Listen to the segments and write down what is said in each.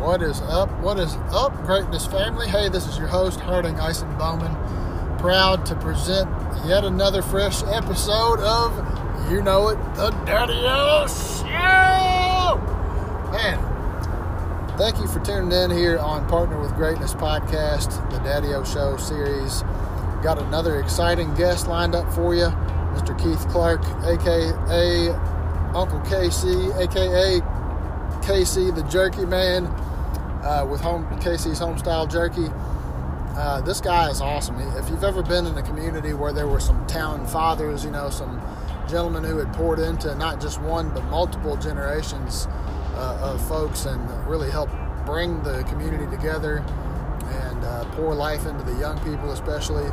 What is up? What is up, Greatness family? Hey, this is your host, Harding Ison Bowman. Proud to present yet another fresh episode of You Know It, the Daddio Show! Man, thank you for tuning in here on Partner with Greatness podcast, the Daddio Show series. Got another exciting guest lined up for you, Mr. Keith Clark, aka Uncle KC, aka KC the Jerky Man uh, with home KC's Homestyle Jerky. Uh, this guy is awesome. If you've ever been in a community where there were some town fathers, you know, some gentlemen who had poured into not just one but multiple generations uh, of folks and really helped bring the community together and uh, pour life into the young people, especially.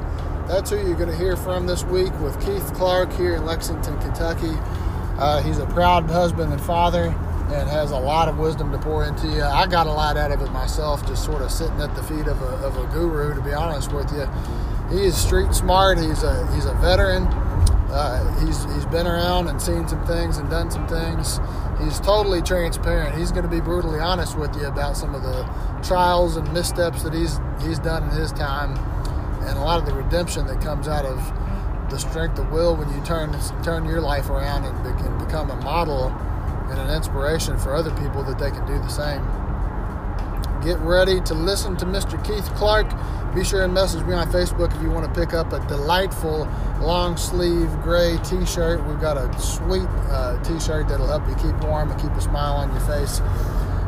That's who you're going to hear from this week with Keith Clark here in Lexington, Kentucky. Uh, he's a proud husband and father and has a lot of wisdom to pour into you. I got a lot out of it myself, just sort of sitting at the feet of a, of a guru, to be honest with you. He is street smart. He's a he's a veteran. Uh, he's he's been around and seen some things and done some things. He's totally transparent. He's going to be brutally honest with you about some of the trials and missteps that he's he's done in his time, and a lot of the redemption that comes out of the strength of will when you turn turn your life around and be, become a model and an inspiration for other people that they can do the same. Get ready to listen to Mr. Keith Clark. Be sure and message me on Facebook if you want to pick up a delightful long sleeve gray t shirt. We've got a sweet uh, t shirt that'll help you keep warm and keep a smile on your face.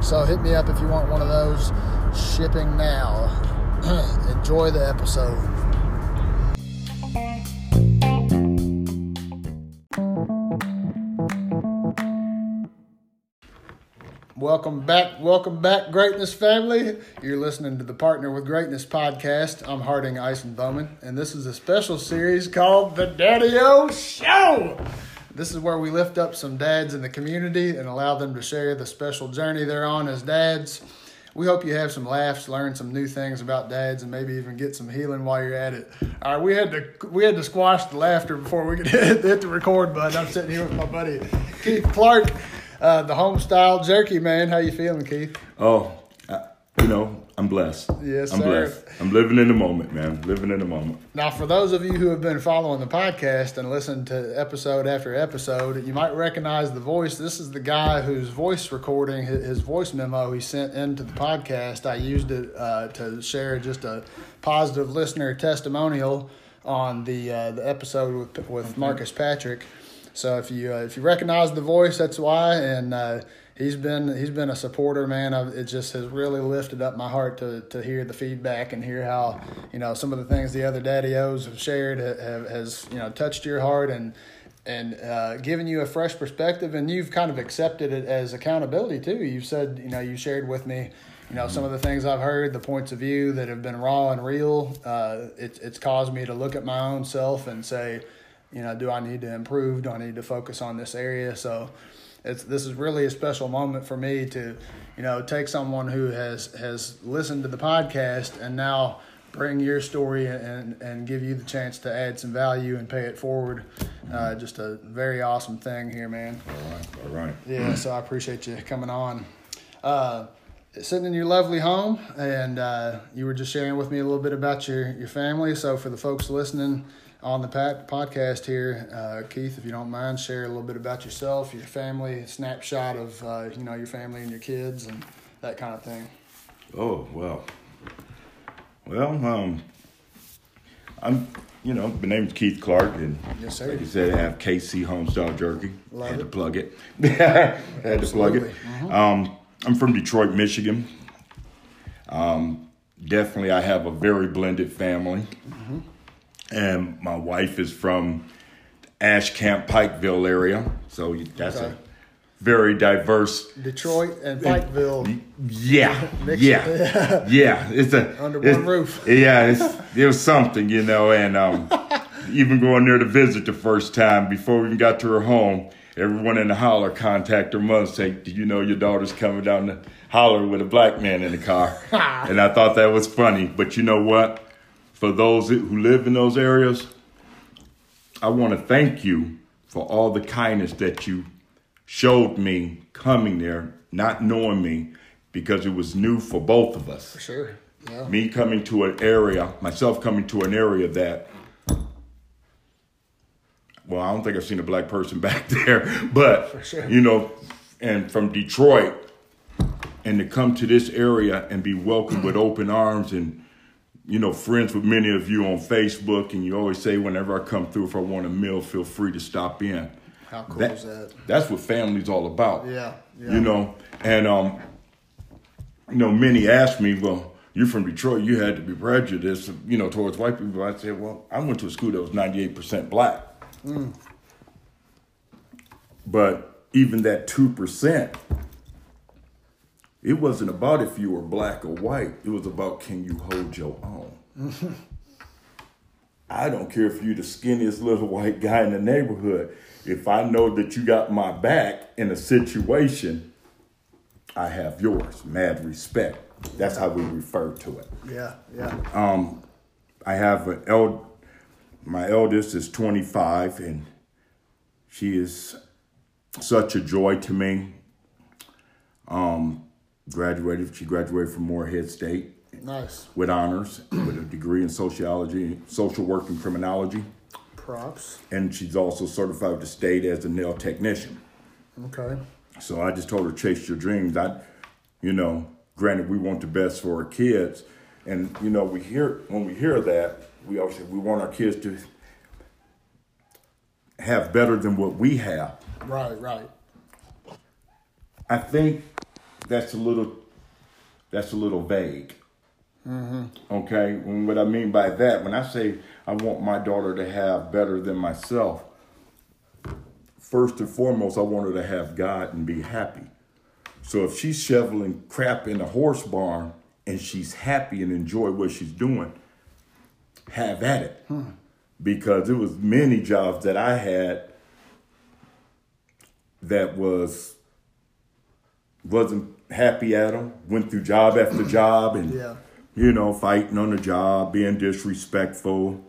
So hit me up if you want one of those. Shipping now. Enjoy the episode. Welcome back, welcome back, Greatness family. You're listening to the Partner with Greatness podcast. I'm Harding Ison Bowman, and this is a special series called The Daddio Show. This is where we lift up some dads in the community and allow them to share the special journey they're on as dads. We hope you have some laughs, learn some new things about dads, and maybe even get some healing while you're at it. All right, we had to we had to squash the laughter before we could hit the record button. I'm sitting here with my buddy Keith Clark uh, the home style jerky, man. How you feeling, Keith? Oh, uh, you know, I'm blessed. Yes, I'm sir. blessed. I'm living in the moment, man. Living in the moment. Now, for those of you who have been following the podcast and listened to episode after episode, you might recognize the voice. This is the guy whose voice recording, his voice memo he sent into the podcast. I used it uh, to share just a positive listener testimonial on the uh, the episode with with Marcus Patrick. So if you uh, if you recognize the voice, that's why. And uh, he's been he's been a supporter, man. I've, it just has really lifted up my heart to to hear the feedback and hear how you know some of the things the other daddy O's have shared have, has you know touched your heart and and uh, given you a fresh perspective. And you've kind of accepted it as accountability too. You've said you know you shared with me. You know some of the things I've heard, the points of view that have been raw and real. Uh, it's it's caused me to look at my own self and say, you know, do I need to improve? Do I need to focus on this area? So it's this is really a special moment for me to, you know, take someone who has has listened to the podcast and now bring your story and and give you the chance to add some value and pay it forward. Uh, just a very awesome thing here, man. All right, all right. Yeah, so I appreciate you coming on. Uh, sitting in your lovely home, and uh, you were just sharing with me a little bit about your your family. So for the folks listening on the podcast here, uh, Keith, if you don't mind, share a little bit about yourself, your family, snapshot of uh, you know your family and your kids and that kind of thing. Oh well, well, um, I'm you know the name's Keith Clark, and Yes, sir. like you said, I have KC Homestyle Jerky. Love had to plug it. had to plug Absolutely. it. Um, I'm from Detroit, Michigan. Um, definitely, I have a very blended family, Mm-hmm. And my wife is from Ashcamp, Pikeville area, so that's Okay. a very diverse Detroit and Pikeville. yeah, yeah, yeah. It's a Under it's- one roof. Yeah, it's it was something, you know. And um, even going there to visit the first time, before we even got to her home, everyone in the holler contact her mother, say, "Do you know your daughter's coming down the holler with a black man in the car?" and I thought that was funny. But you know what? For those who live in those areas, I want to thank you for all the kindness that you showed me coming there, not knowing me, because it was new for both of us. For sure. Yeah. Me coming to an area, myself coming to an area that, well, I don't think I've seen a black person back there, but, sure. you know, and from Detroit, and to come to this area and be welcomed with open arms and, you know, friends with many of you on Facebook, and you always say, whenever I come through, if I want a meal, feel free to stop in. How cool is that? That's what family's all about. Yeah, yeah. You know, and um, you know, many ask me, well, you're from Detroit, you had to be prejudiced, you know, towards white people. I said, well, I went to a school that was 98% black. Mm. But even that 2%, it wasn't about if you were black or white. It was about can you hold your own. I don't care if you're the skinniest little white guy in the neighborhood. If I know that you got my back in a situation, I have yours. Mad respect. That's how we refer to it. Yeah, yeah. Um, I have an eld. My eldest is 25, and she is such a joy to me. Um, graduated. She graduated from Morehead State nice. with honors, with a degree in sociology, social work, and criminology, Props. and she's also certified with the state as a nail technician. Okay. So I just told her, chase your dreams. I, you know, granted, we want the best for our kids, and you know, we hear when we hear that, we obviously we want our kids to have better than what we have. Right, right. I think that's a little that's a little vague. Mm-hmm. Okay, and what I mean by that, when I say I want my daughter to have better than myself, first and foremost, I want her to have God and be happy. So if she's shoveling crap in a horse barn and she's happy and enjoy what she's doing, have at it. Hmm. Because it was many jobs that I had that was wasn't happy at them. Went through job after job and Yeah. you know fighting on the job, being disrespectful,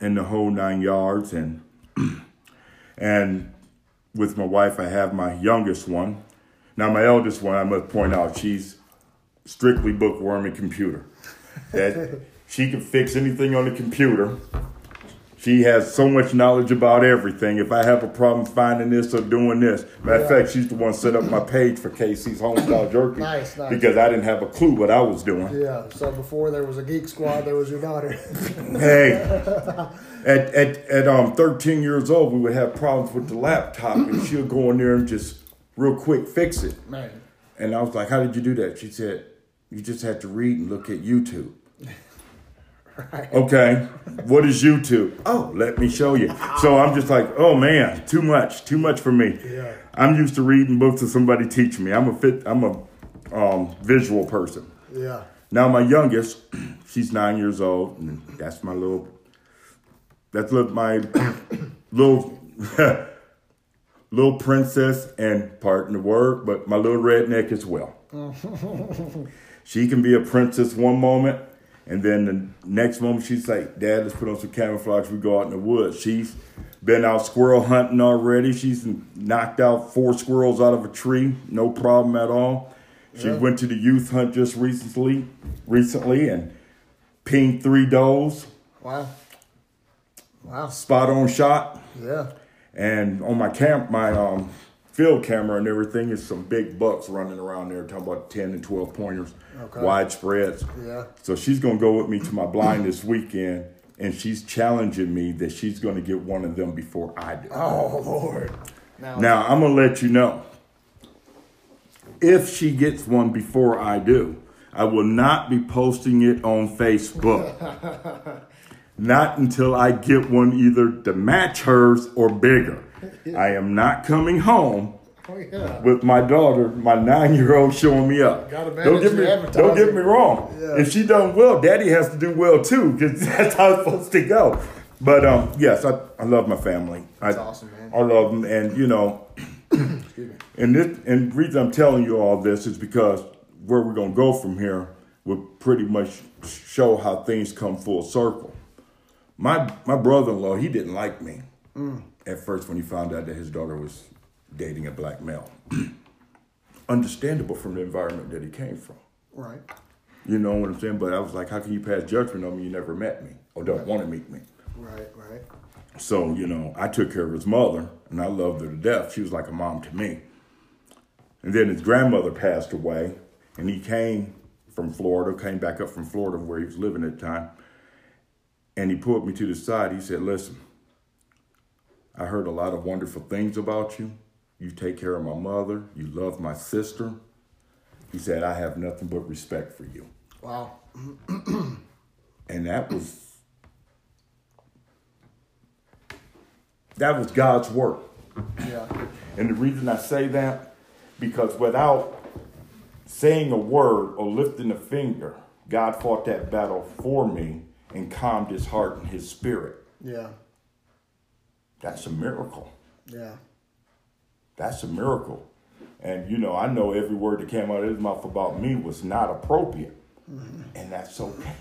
and the whole nine yards. And and with my wife, I have my youngest one. Now my eldest one, I must point out, she's strictly bookworm and computer. That she can fix anything on the computer. She has so much knowledge about everything. If I have a problem finding this or doing this, matter of Yeah. fact, she's the one set up my page for KC's Homestyle Jerky Nice, nice. because I didn't have a clue what I was doing. Yeah. So before there was a geek squad, there was your daughter. Hey, at, at, at um 13 years old, we would have problems with the laptop, and she'll go in there and just real quick fix it. Man. And I was like, "How did you do that?" She said, "You just had to read and look at YouTube." Okay, what is YouTube? Oh, let me show you. So I'm just like, oh man, too much, too much for me. Yeah. I'm used to reading books and somebody teaching me. I'm a fit. I'm a um, visual person. Yeah. Now my youngest, she's nine years old, and that's my little. That's little, my little little princess and pardon the word, but my little redneck as well. she can be a princess one moment, and then the next moment she's like, "Dad, let's put on some camouflage. We go out in the woods." She's been out squirrel hunting already. She's knocked out four squirrels out of a tree, no problem at all. She Yeah. went to the youth hunt just recently, recently, and pinged three does, Wow. Wow. spot on shot. Yeah. And on my camp, my um, field camera and everything is some big bucks running around there, talking about ten and twelve pointers, Okay. wide spreads. Yeah. So she's gonna go with me to my blind this weekend, and she's challenging me that she's gonna get one of them before I do. Oh Lord. Now. Now I'm gonna let you know. If she gets one before I do, I will not be posting it on Facebook. not until I get one either to match hers or bigger. I am not coming home Oh yeah. with my daughter, my nine-year-old, showing me up. Don't get me, don't get me wrong. Yeah. If she done well, Daddy has to do well too, because that's how it's supposed to go. But um, yes, I, I love my family. That's I, awesome, man. I love them, and you know, and this and the reason I'm telling you all this is because where we're gonna go from here will pretty much show how things come full circle. My my brother-in-law, he didn't like me Mm. At first when he found out that his daughter was dating a black male. Understandable from the environment that he came from. Right. You know what I'm saying? But I was like, how can you pass judgment on me? You never met me or don't want to meet me. Right. Right. So, you know, I took care of his mother and I loved her to death. She was like a mom to me. And then his grandmother passed away and he came from Florida, came back up from Florida where he was living at the time. And he pulled me to the side. He said, Listen, I heard a lot of wonderful things about you. You take care of my mother, you love my sister. He said, I have nothing but respect for you. Wow. And that was that was God's work. Yeah. And the reason I say that, because without saying a word or lifting a finger, God fought that battle for me and calmed his heart and his spirit. Yeah. That's a miracle. Yeah. That's a miracle. And you know, I know every word that came out of his mouth about me was not appropriate. And that's okay.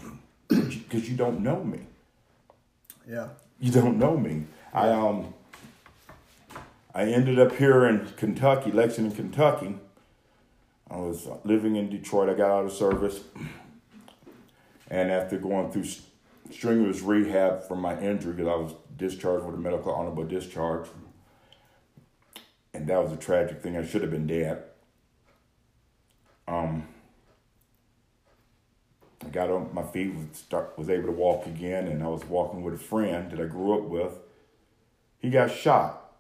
Because you don't know me. Yeah. You don't know me. I um I ended up here in Kentucky, Lexington, Kentucky. I was living in Detroit. I got out of service. And after going through st- strenuous rehab from my injury, because I was discharged with a medical honorable discharge, and that was a tragic thing. I should have been dead. Um, I got on my feet, was, able to walk again, and I was walking with a friend that I grew up with. He got shot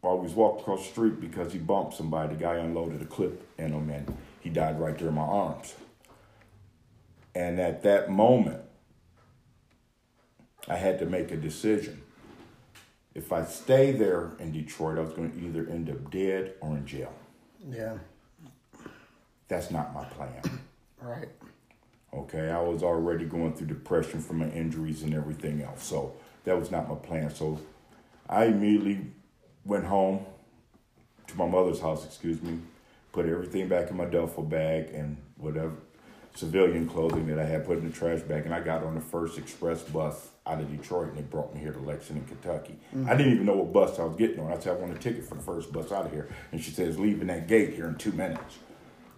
while we was walking across the street because he bumped somebody. The guy unloaded a clip in him, and he died right there in my arms. And at that moment, I had to make a decision. If I stay there in Detroit, I was going to either end up dead or in jail. Yeah. That's not my plan. Right. Okay, I was already going through depression from my injuries and everything else. So that was not my plan. So I immediately went home to my mother's house, excuse me, put everything back in my duffel bag and whatever civilian clothing that I had put in the trash bag. And I got on the first express bus out of Detroit and they brought me here to Lexington, Kentucky. Mm-hmm. I didn't even know what bus I was getting on. I said, I want a ticket for the first bus out of here. And she says, leaving that gate here in two minutes.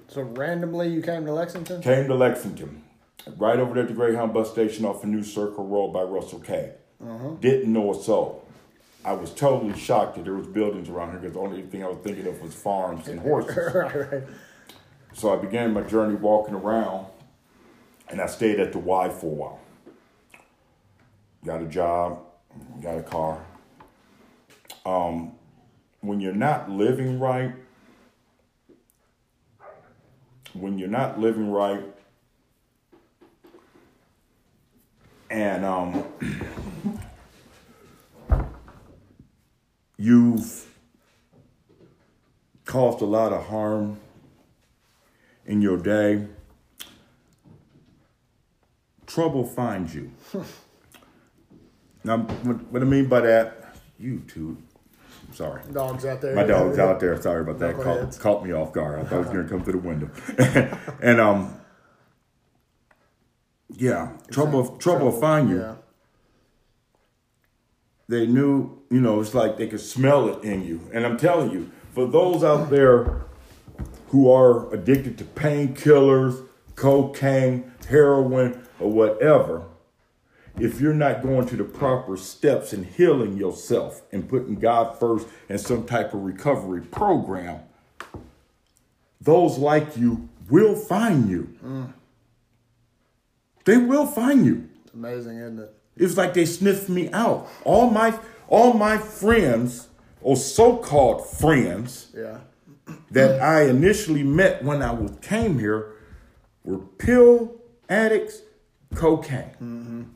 So randomly you came to Lexington? Came to Lexington, right over there at the Greyhound bus station off of New Circle Road by Russell Cave. Uh-huh. Didn't know a soul. I was totally shocked that there was buildings around here because the only thing I was thinking of was farms and horses. right, right. So I began my journey walking around, and I stayed at the Y for a while. Got a job, got a car. Um, when you're not living right, when you're not living right, and um, you've caused a lot of harm in your day, trouble finds you. now, what, what I mean by that, you two, sorry. Dogs out there. My dog's out there. Sorry about that. Caught, caught me off guard. I thought it was gonna come through the window. and um, yeah, trouble, trouble, will find you. Yeah. They knew, you know, it's like they could smell it in you. And I'm telling you, for those out there who are addicted to painkillers, cocaine, heroin, or whatever, if you're not going to the proper steps in healing yourself and putting God first and some type of recovery program, those like you will find you. Mm. They will find you. It's amazing, isn't it? It's like they sniffed me out. All my all my friends or so-called friends Yeah. That I initially met when I was, came here were pill addicts, cocaine.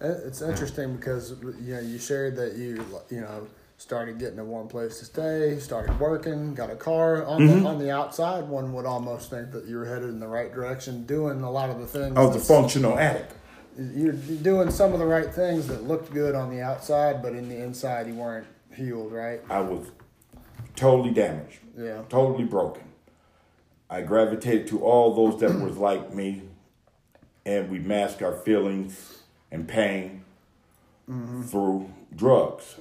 It- It's interesting because you know you shared that you you know started getting a warm place to stay, started working, got a car. On Mm-hmm. the on the outside, one would almost think that you were headed in the right direction, doing a lot of the things. Was a functional addict. You're doing some of the right things that looked good on the outside, but in the inside you weren't healed, right? I was totally damaged, Yeah. totally broken. I gravitated to all those that was like me, and we masked our feelings and pain mm-hmm. through drugs.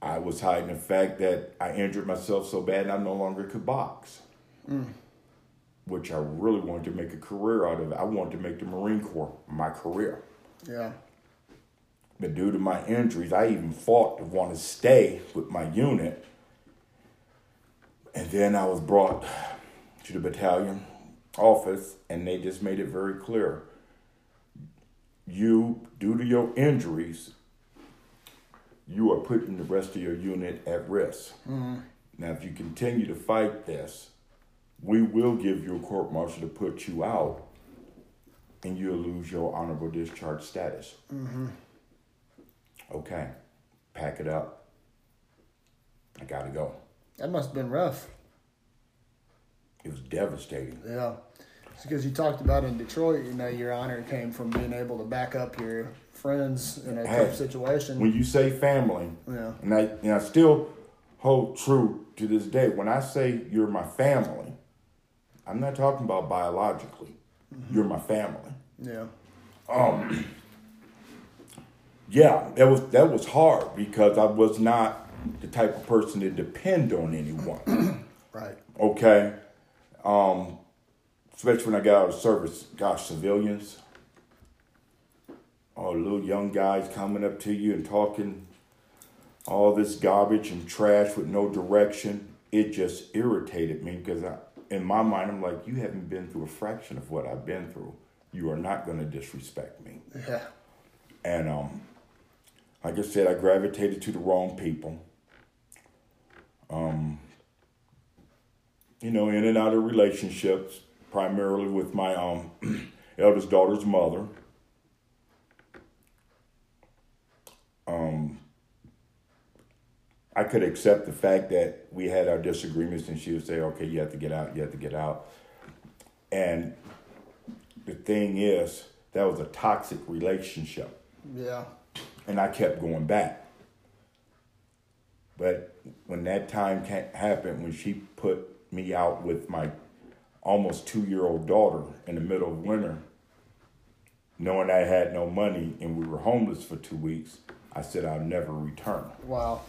I was hiding the fact that I injured myself so bad I no longer could box, mm. which I really wanted to make a career out of. I wanted to make the Marine Corps my career. Yeah. But due to my injuries, I even fought to want to stay with my unit. And then I was brought to the battalion office, and they just made it very clear. You, due to your injuries, you are putting the rest of your unit at risk. Mm-hmm. Now, if you continue to fight this, we will give you a court martial to put you out, and you'll lose your honorable discharge status. Mm-hmm. Okay, pack it up. I gotta go. That must have been rough. It was devastating. Yeah. It's because you talked about in Detroit, you know, your honor came from being able to back up your friends in a Hey, tough situation. When you say family, Yeah. and I and I still hold true to this day. When I say you're my family, I'm not talking about biologically. You're my family. yeah. Um. Yeah, that was that was hard because I was not the type of person to depend on anyone. Right. okay, um, especially when I got out of service. Gosh, civilians, oh, little young guys coming up to you and talking all this garbage and trash with no direction. It just irritated me because I, in my mind, I'm like, you haven't been through a fraction of what I've been through. You are not going to disrespect me. Yeah. And um, like I said, I gravitated to the wrong people. Um, you know, in and out of relationships, primarily with my um, eldest daughter's mother. Um, I could accept the fact that we had our disagreements, and she would say, "Okay, you have to get out. You have to get out." And the thing is, that was a toxic relationship Yeah. and I kept going back. But when that time happened, when she put me out with my almost two year old daughter in the middle of winter, knowing I had no money and we were homeless for two weeks, I said I'll never return. Wow.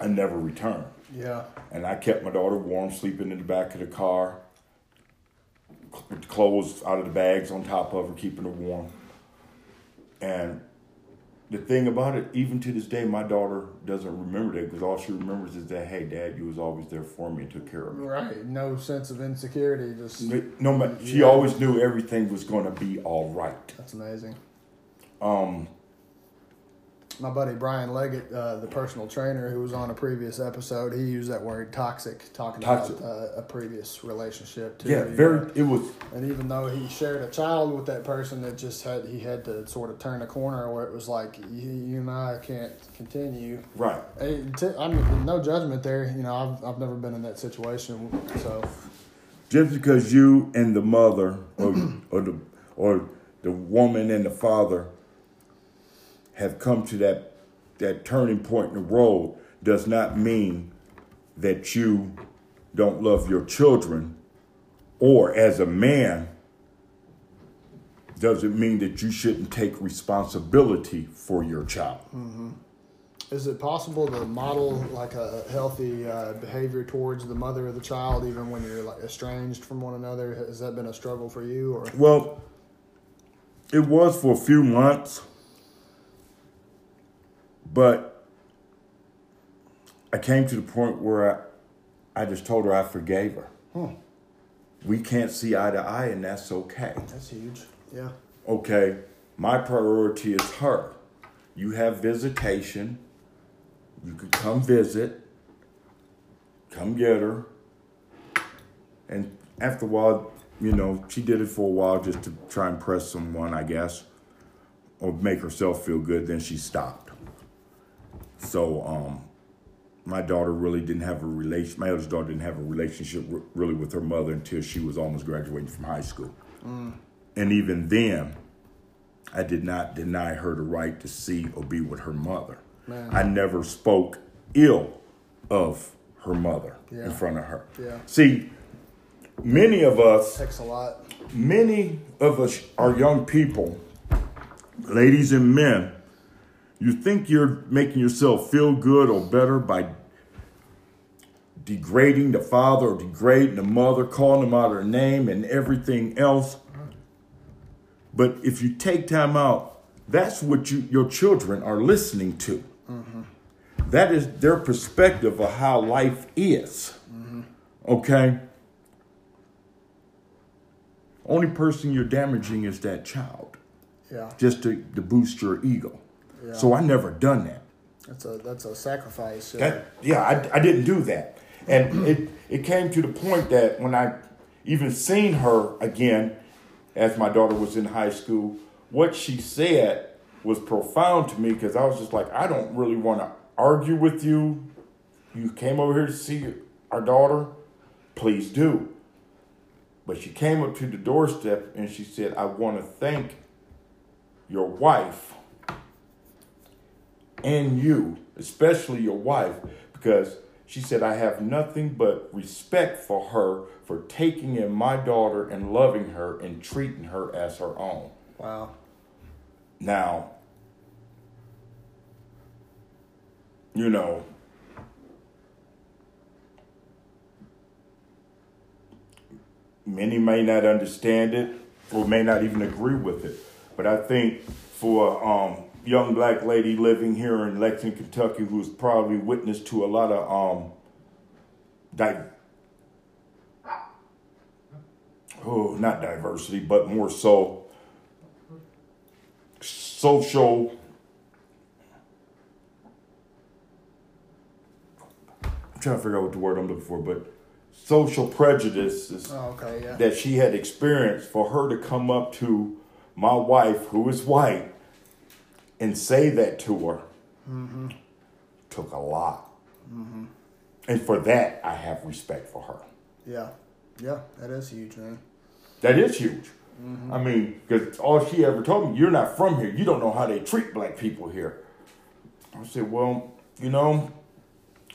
I never return. Yeah. And I kept my daughter warm, sleeping in the back of the car, clothes out of the bags on top of her, keeping her warm. And the thing about it, even to this day, my daughter doesn't remember that because all she remembers is that, hey, Dad, you was always there for me and took care of me. Right. No sense of insecurity. Just No, ma- she Yeah. always knew everything was going to be all right. that's amazing. Um, My buddy Brian Leggett, uh, the personal trainer who was on a previous episode, he used that word toxic, talking Toxic. about uh, a previous relationship too. yeah, very. know. It was And even though he shared a child with that person, that just had he had to sort of turn a corner where it was like you, you and I can't continue. right. T- I mean, no judgment there. You know, I've I've never been in that situation, so just because you and the mother or or the or the woman and the father have come to that that turning point in the road does not mean that you don't love your children or as a man doesn't mean that you shouldn't take responsibility for your child. is it possible to model like a healthy uh, behavior towards the mother of the child, even when you're like estranged from one another? Has that been a struggle for you, or Well, it was for a few months, but I came to the point where I, I just told her I forgave her. Hmm. We can't see eye to eye, and that's okay. that's huge? Yeah, Okay, my priority is her. You have visitation. You could come visit, come get her. And after a while, you know, she did it for a while just to try and impress someone, I guess, or make herself feel good. Then she stopped. So, um, my daughter really didn't have a relation. My eldest daughter didn't have a relationship r- really with her mother until she was almost graduating from high school. And even then, I did not deny her the right to see or be with her mother. Man. I never spoke ill of her mother Yeah. in front of her. Yeah. See, many of us, takes a lot. many of us are young people, ladies and men, you think you're making yourself feel good or better by degrading the father or degrading the mother, calling them out of their name and everything else. But if you take time out, that's what you, your children are listening to. Mm-hmm. That is their perspective of how life is. Mm-hmm. Okay? Only person you're damaging is that child. Yeah. Just to, to boost your ego. Yeah. So I never done that. That's a that's a sacrifice. That, yeah, I, I didn't do that. And it, it came to the point that when I even seen her again, as my daughter was in high school, what she said was profound to me because I was just like, I don't really want to argue with you. You came over here to see our daughter, please do. But she came up to the doorstep and she said, I want to thank your wife and you, especially your wife, because she said, I have nothing but respect for her for taking in my daughter and loving her and treating her as her own. Wow. Now, you know, many may not understand it or may not even agree with it. But I think for um, young black lady living here in Lexington, Kentucky, who's probably witness to a lot of um, di- oh, not diversity, but more so social. I'm trying to figure out what the word I'm looking for, but social prejudices oh, okay, yeah. that she had experienced for her to come up to my wife, who is white, and say that to her mm-hmm. took a lot. Mm-hmm. And for that, I have respect for her. Yeah. Yeah, that is huge, man. That is huge. Mm-hmm. I mean, because all she ever told me, you're not from here. You don't know how they treat black people here. I said, well, you know,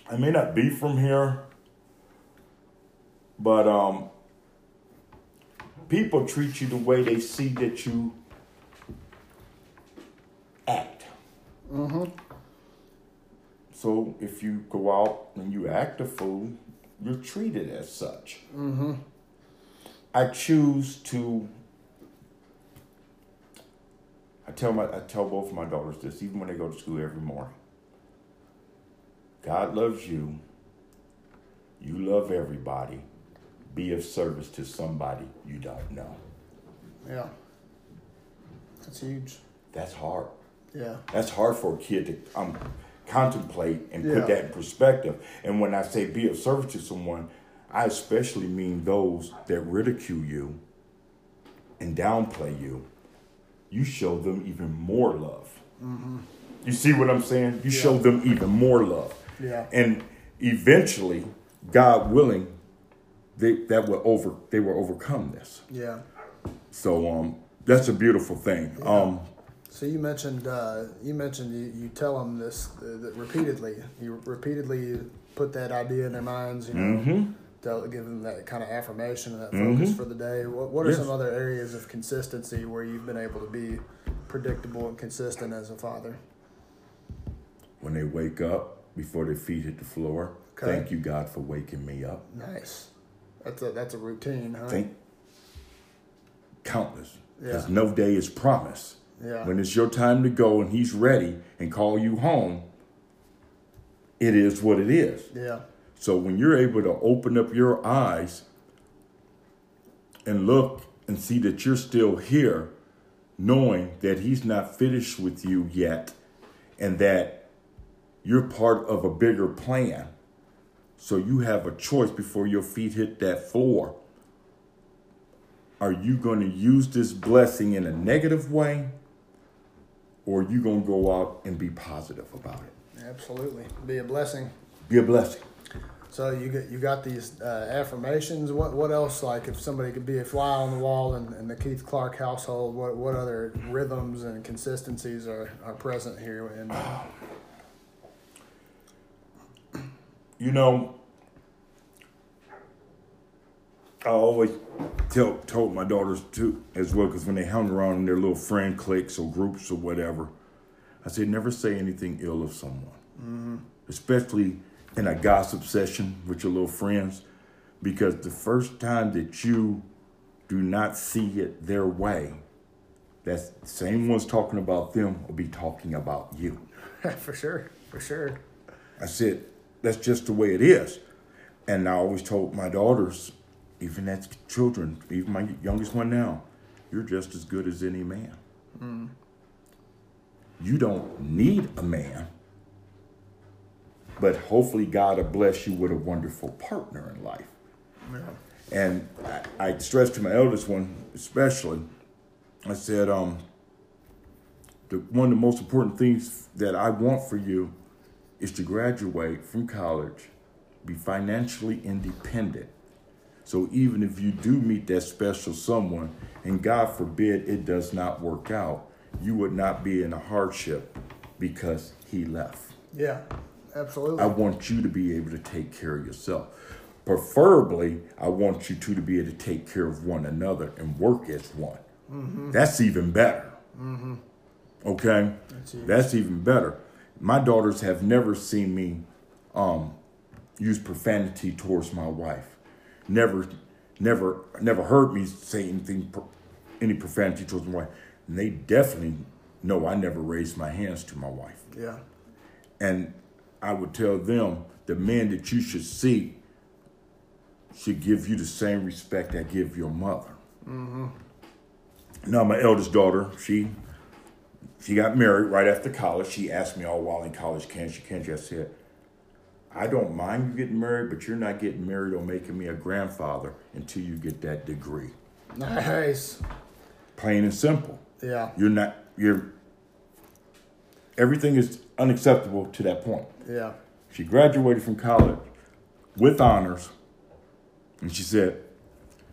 I may not be from here, but um, people treat you the way they see that you act. Mm-hmm. So if you go out and you act a fool, you're treated as such. Mm-hmm. I choose to. I tell my I tell both of my daughters this, even when they go to school every morning. God loves you. You love everybody. Be of service to somebody you don't know. Yeah. That's huge. That's hard. Yeah. That's hard for a kid to um, contemplate and Yeah. put that in perspective. And when I say be of service to someone, I especially mean those that ridicule you and downplay you. You show them even more love. You see what I'm saying? You show them even more love. Yeah. And eventually, God willing, they that will over they will overcome this. Yeah. So um that's a beautiful thing. Um So you mentioned uh, you mentioned you, you tell them this uh, that repeatedly. You repeatedly put that idea in their minds. You know, mhm. tell, give them that kind of affirmation and that focus Mhm. for the day. What What are Yes. some other areas of consistency where you've been able to be predictable and consistent as a father? when they wake up before their feet hit the floor. Okay. Thank you, God, for waking me up. Nice. That's a that's a routine, huh? Thank countless. Because Yeah. no day is promised. Yeah. When it's your time to go and He's ready and call you home, it is what it is. yeah. So when you're able to open up your eyes and look and see that you're still here, knowing that He's not finished with you yet and that you're part of a bigger plan. So you have a choice before your feet hit that floor. Are you going to use this blessing in a negative way? Or you to go out and be positive about it? Absolutely. Be a blessing. Be a blessing. So you get you got these uh, affirmations. What what else? Like if somebody could be a fly on the wall in, in the Keith Clark household, what what other rhythms and consistencies are, are present here? And You know, I always tell told my daughters too as well because when they hung around in their little friend cliques or groups or whatever, I said, never say anything ill of someone, mm-hmm. especially in a gossip session with your little friends, because the first time that you do not see it their way, that same one's talking about them will be talking about you. for sure, for sure. I said, that's just the way it is. And I always told my daughters, even as children, even my youngest one now, you're just as good as any man. You don't need a man, but hopefully God will bless you with a wonderful partner in life. And I, I stressed to my eldest one, especially, I said, um, the, one of the most important things that I want for you is to graduate from college, be financially independent. So even if you do meet that special someone, and God forbid it does not work out, you would not be in a hardship because he left. Yeah, absolutely. I want you to be able to take care of yourself. Preferably, I want you two to be able to take care of one another and work as one. That's even better. Okay? That's, even better. My daughters have never seen me um, use profanity towards my wife. Never, never, never heard me say anything, any profanity towards my wife. And they definitely know I never raised my hands to my wife. yeah, And I would tell them the man that you should see should give you the same respect I give your mother. Mm-hmm. Now, my eldest daughter, she she got married right after college. She asked me all while in college, can she, can she? I said, I don't mind you getting married, but you're not getting married or making me a grandfather until you get that degree. nice. Plain and simple. Yeah, You're not, you're, everything is unacceptable to that point. yeah. She graduated from college with honors, and she said,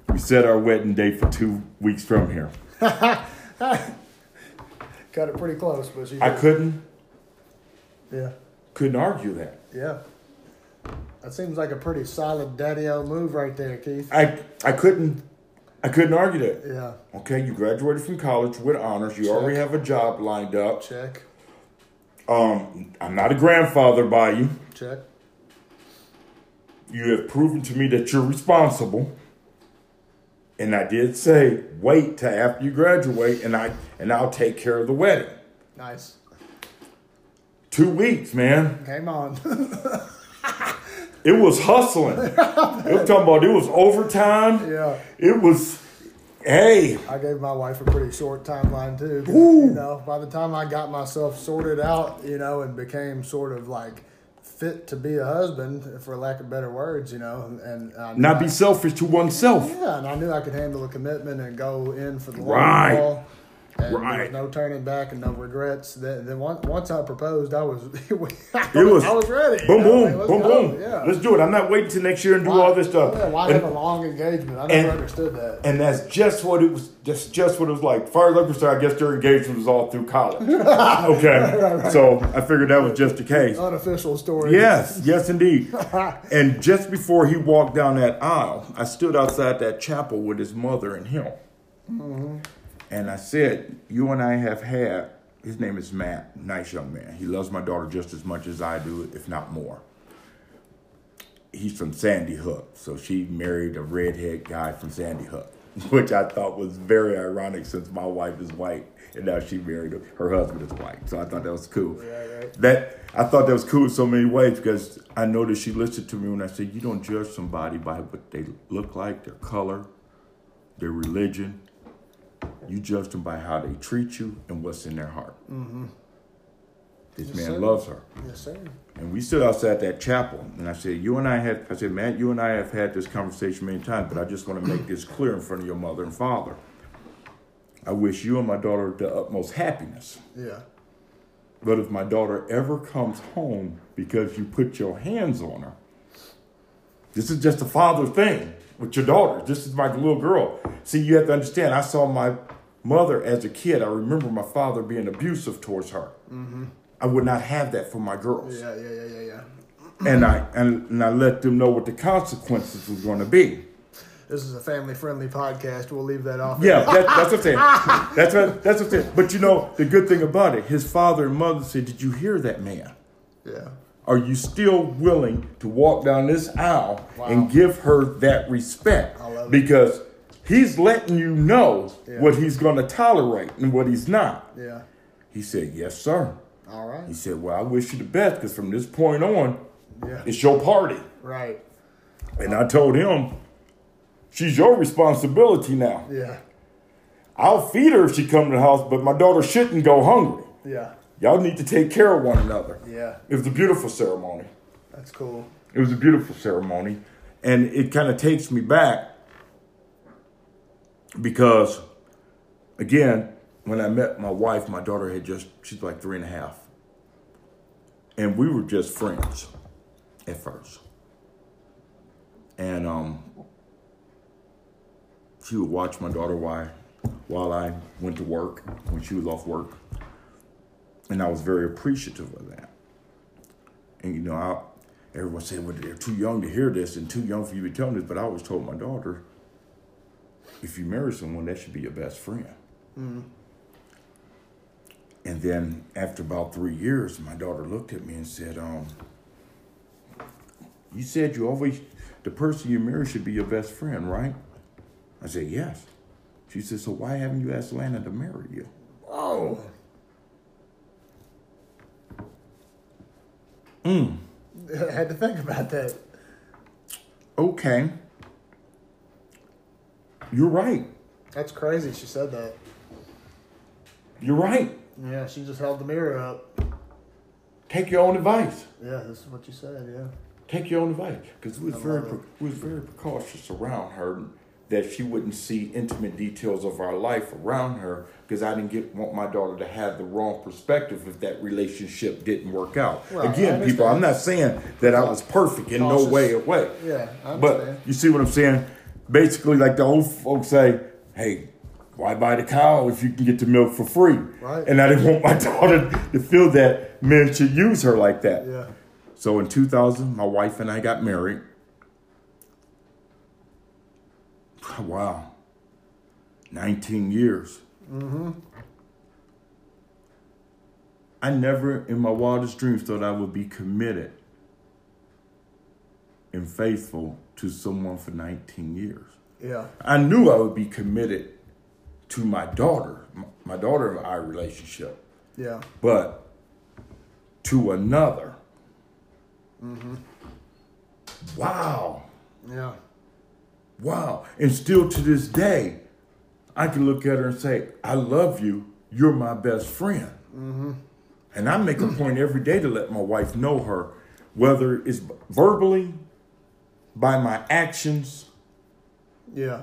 "We set our wedding date for two weeks from here." Got it pretty close, but you. I did. couldn't Yeah, couldn't argue that. yeah. That seems like a pretty solid daddy-o move right there, Keith. I I couldn't I couldn't argue that. Yeah, Okay, you graduated from college with honors. You Check. already have a job lined up. check, Um, I'm not a grandfather by you. check. You have proven to me that you're responsible. And I did say, wait till after you graduate, and I and I'll take care of the wedding. Nice. Two weeks, man. Game on. It was hustling. it was talking about it was overtime. yeah. It was, hey, I gave my wife a pretty short timeline too. Ooh. You know, by the time I got myself sorted out, you know, and became sort of like fit to be a husband, for lack of better words, you know, and not I- be selfish to oneself. Yeah, and I knew I could handle a commitment and go in for the long Right. haul. And Right. there was no turning back and no regrets. Then, then once, I proposed, I was, I It was, was I was ready. Boom, you know, boom, like, boom, go, boom. Yeah. Let's do it. I'm not waiting till next year and do all this stuff. Yeah, why And- have a long engagement? I never and- understood that. And that's just what it was. Just just what it was like. Fire Store, I guess their engagement was all through college. okay, so I figured that was just the case. Unofficial story. Yes, yes, indeed. and just before he walked down that aisle, I stood outside that chapel with his mother and him. Mm-hmm. And I said, You and I have had, his name is Matt, nice young man. He loves my daughter just as much as I do, if not more. He's from Sandy Hook, so she married a redhead guy from Sandy Hook, which I thought was very ironic since my wife is white and now she married her husband is white. So I thought that was cool. Yeah, right. That I thought that was cool in so many ways because I noticed she listened to me when I said, "You don't judge somebody by what they look like, their color, their religion. You judge them by how they treat you and what's in their heart." Mm-hmm. This Yes, man sir. loves her, Yes, sir. and we stood outside that chapel, and I said, "You and I had," I said, "Matt, you and I have had this conversation many times, but I just want to make this clear in front of your mother and father. I wish you and my daughter the utmost happiness." Yeah. But if my daughter ever comes home because you put your hands on her, this is just a father thing with your daughter. This is my little girl. See, you have to understand, I saw my mother as a kid. I remember my father being abusive towards her. Mm-hmm. I would not have that for my girls. Yeah, yeah, yeah, yeah, yeah. And I and, and I let them know what the consequences was going to be. this is a family friendly podcast. We'll leave that off. Yeah, that, that's what I'm saying. That's what that's what I'm saying. But you know, the good thing about it, his father and mother said, "Did you hear that man? Yeah. Are you still willing to walk down this aisle Wow. and give her that respect? I love it. Because he's letting you know Yeah. what he's going to tolerate and what he's not." Yeah. He said, "Yes, sir." All right. He said, "Well, I wish you the best because from this point on, Yeah. it's your party." Right. And I told him, "She's your responsibility now." Yeah. I'll feed her if she come to the house, but my daughter shouldn't go hungry. Yeah. Y'all need to take care of one another. Yeah. It was a beautiful ceremony. That's cool. It was a beautiful ceremony. And it kind of takes me back because, again, when I met my wife, my daughter had just, she's like three and a half. And we were just friends at first. And um, she would watch my daughter while, while I went to work, when she was off work. And I was very appreciative of that. And you know, I, everyone said, well, they're too young to hear this and too young for you to tell them this. But I always told my daughter, if you marry someone, that should be your best friend. And then after about three years, my daughter looked at me and said, um, you said you always, the person you marry should be your best friend, right? I said, yes. She said, so why haven't you asked Lana to marry you? Oh. Mm. I had to think about that. Okay. You're right. That's crazy. She said that. You're right. Yeah. She just held the mirror up. Take your own advice. Yeah. This is what you said. Yeah. Take your own advice, because we was I very pre- we was very precautious around her that she wouldn't see intimate details of our life around her, because I didn't get want my daughter to have the wrong perspective if that relationship didn't work out. Right, Again, people, I'm not saying that I was perfect in no way or way. Yeah. I But you see what I'm saying? Basically, like the old folks say, hey, why buy the cow if you can get the milk for free? Right. And I didn't want my daughter to feel that men should use her like that. yeah. So in 2000, my wife and I got married. Wow. 19 years. Mm-hmm. I never in my wildest dreams thought I would be committed and faithful to someone for 19 years. Yeah. I knew I would be committed to my daughter, my daughter and I relationship, Yeah. but to another. Wow. Yeah. Wow. And still to this day, I can look at her and say, I love you. You're my best friend. Mm-hmm. And I make a point every day to let my wife know her, whether it's verbally, by my actions. Yeah.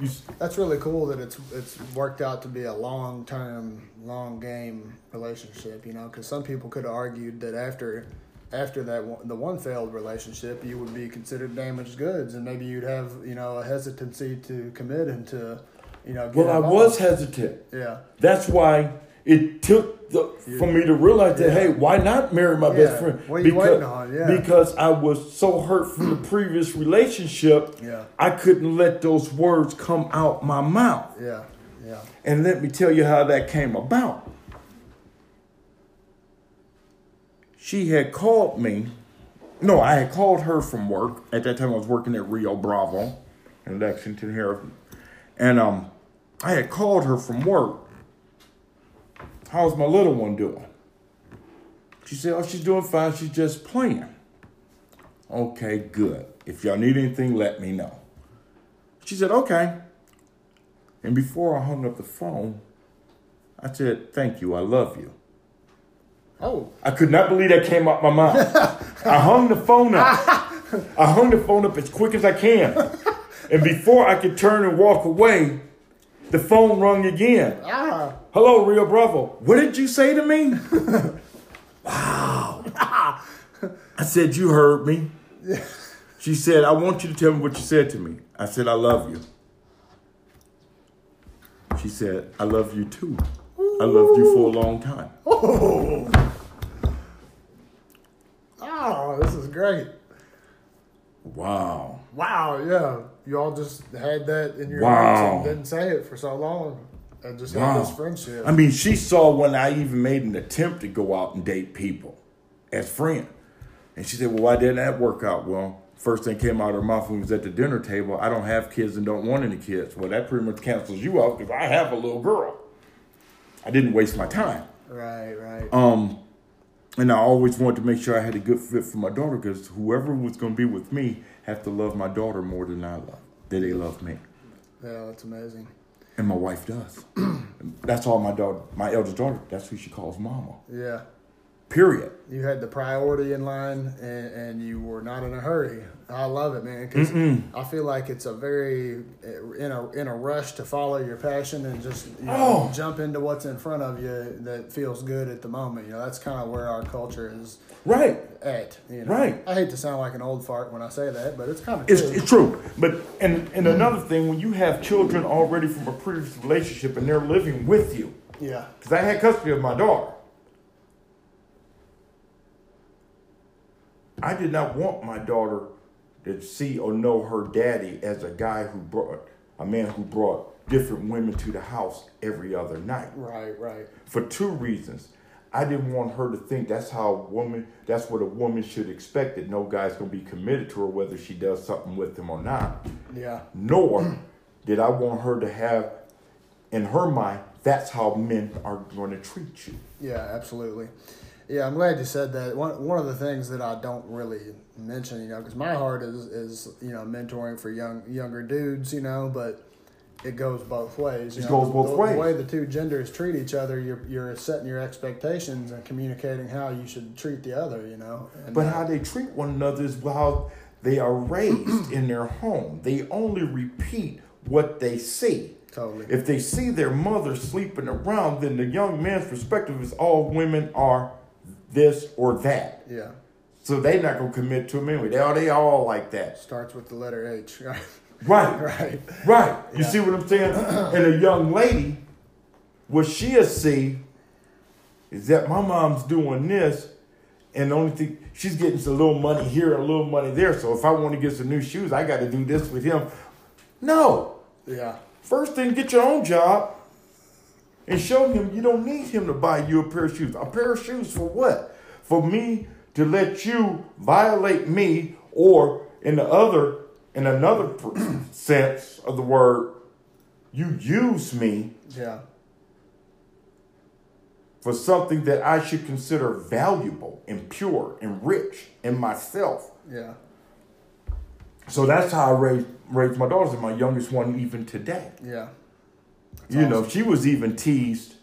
You, s- That's really cool that it's it's worked out to be a long term, long game relationship. You know, because some people could have argued that after after that one, the one failed relationship, you would be considered damaged goods, and maybe you'd have you know a hesitancy to commit and to you know. Get well, I was hesitant. Yeah. That's why it took the, for me to realize that, Yeah. hey, why not marry my Yeah. best friend? What you waiting on? Yeah. Because I was so hurt from the previous relationship, Yeah. I couldn't let those words come out my mouth. Yeah. Yeah. And let me tell you how that came about. She had called me. No, I had called her from work. At that time, I was working at Rio Bravo in Lexington here. And um, I had called her from work. How's my little one doing? She said, Oh, she's doing fine. She's just playing. Okay, good. If y'all need anything, let me know. She said, Okay. And before I hung up the phone, I said, Thank you. I love you. Oh. I could not believe that came out my mouth. I hung the phone up. I hung the phone up as quick as I can. And before I could turn and walk away, the phone rung again. Ah. Hello, Rio Bravo. What did you say to me? wow. I said, You heard me. She said, I want you to tell me what you said to me. I said, I love you. She said, I love you too. I loved you for a long time. Oh, this is great. Wow. Wow, yeah. You all just had that in your Wow. and didn't say it for so long and just Wow. had this friendship. I mean, she saw when I even made an attempt to go out and date people as friends. And she said, Well, why didn't that work out? Well, first thing came out of her mouth when we was at the dinner table, I don't have kids and don't want any kids. Well, that pretty much cancels you out because I have a little girl. I didn't waste my time. Right, right. Um, and I always wanted to make sure I had a good fit for my daughter because whoever was going to be with me have to love my daughter more than I love. That they love me, yeah, that's amazing. and my wife does. that's all my daughter, my eldest daughter. That's who she calls mama. Yeah. Period. You had the priority in line and, and you were not in a hurry. I love it, man, because I feel like it's a very eh, in a in a rush to follow your passion and just you know, Oh. jump into what's in front of you that feels good at the moment. You know, that's kind of where our culture is Right. at. You know? Right. I hate to sound like an old fart when I say that, but it's kind of It's, true. it's true. But and and mm-hmm. another thing, when you have children already from a previous relationship and they're living with you, yeah. because I had custody of my daughter. I did not want my daughter to see or know her daddy as a guy who brought a man who brought different women to the house every other night Right. Right. for two reasons. I didn't want her to think that's how a woman that's what a woman should expect that no guy's gonna be committed to her whether she does something with him or not. Yeah. Nor did I want her to have in her mind that's how men are going to treat you. Yeah, absolutely. Yeah, I'm glad you said that. One one of the things that I don't really mention, you know, because my heart is is you know mentoring for young younger dudes, you know, but it goes both ways. You It know, goes both the, ways. The way the two genders treat each other, you're you're setting your expectations and communicating how you should treat the other. You know, and, But uh, how they treat one another is how they are raised in their home. They only repeat what they see. totally. If they see their mother sleeping around, then the young man's perspective is all women are this or that. yeah, So they're not gonna commit to them anyway. They all they all like that. starts with the letter H. Right. Right. right. You Yeah. see what I'm saying? and a young lady, what she'll see is that my mom's doing this, and the only thing she's getting some little money here and a little money there. So if I want to get some new shoes, I got to do this with him. No. Yeah. First thing, get your own job and show him you don't need him to buy you a pair of shoes. A pair of shoes for what? For me to let you violate me, or in the other, in another sense of the word, you use me Yeah. for something that I should consider valuable and pure and rich in myself. Yeah. So that's how I raised raised my daughters, and my youngest one even today. Yeah. You know, she was even teased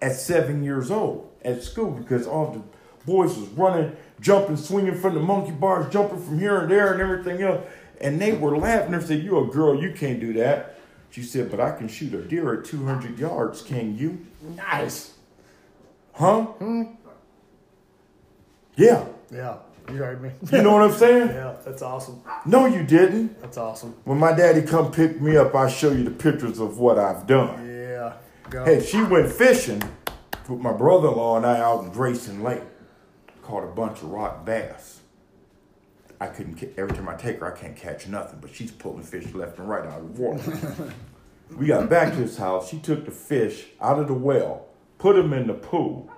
at seven years old at school because all the boys was running, jumping, swinging from the monkey bars, jumping from here and there and everything else. And they were laughing. They said, "You're a girl. You can't do that." She said, "But I can shoot a deer at 200 yards. Can you?" Nice. Huh? Hmm. Yeah. Yeah. You heard me. You know what I'm saying? yeah. That's awesome. No, you didn't. That's awesome. When my daddy come pick me up, I show you the pictures of what I've done. Yeah. Go. Hey, she went fishing with my brother-in-law and I out in Grayson Lake. Caught a bunch of rock bass. I couldn't. ca- Every time I take her, I can't catch nothing. But she's pulling fish left and right out of the water. we got back to his house. She took the fish out of the well, put them in the pool,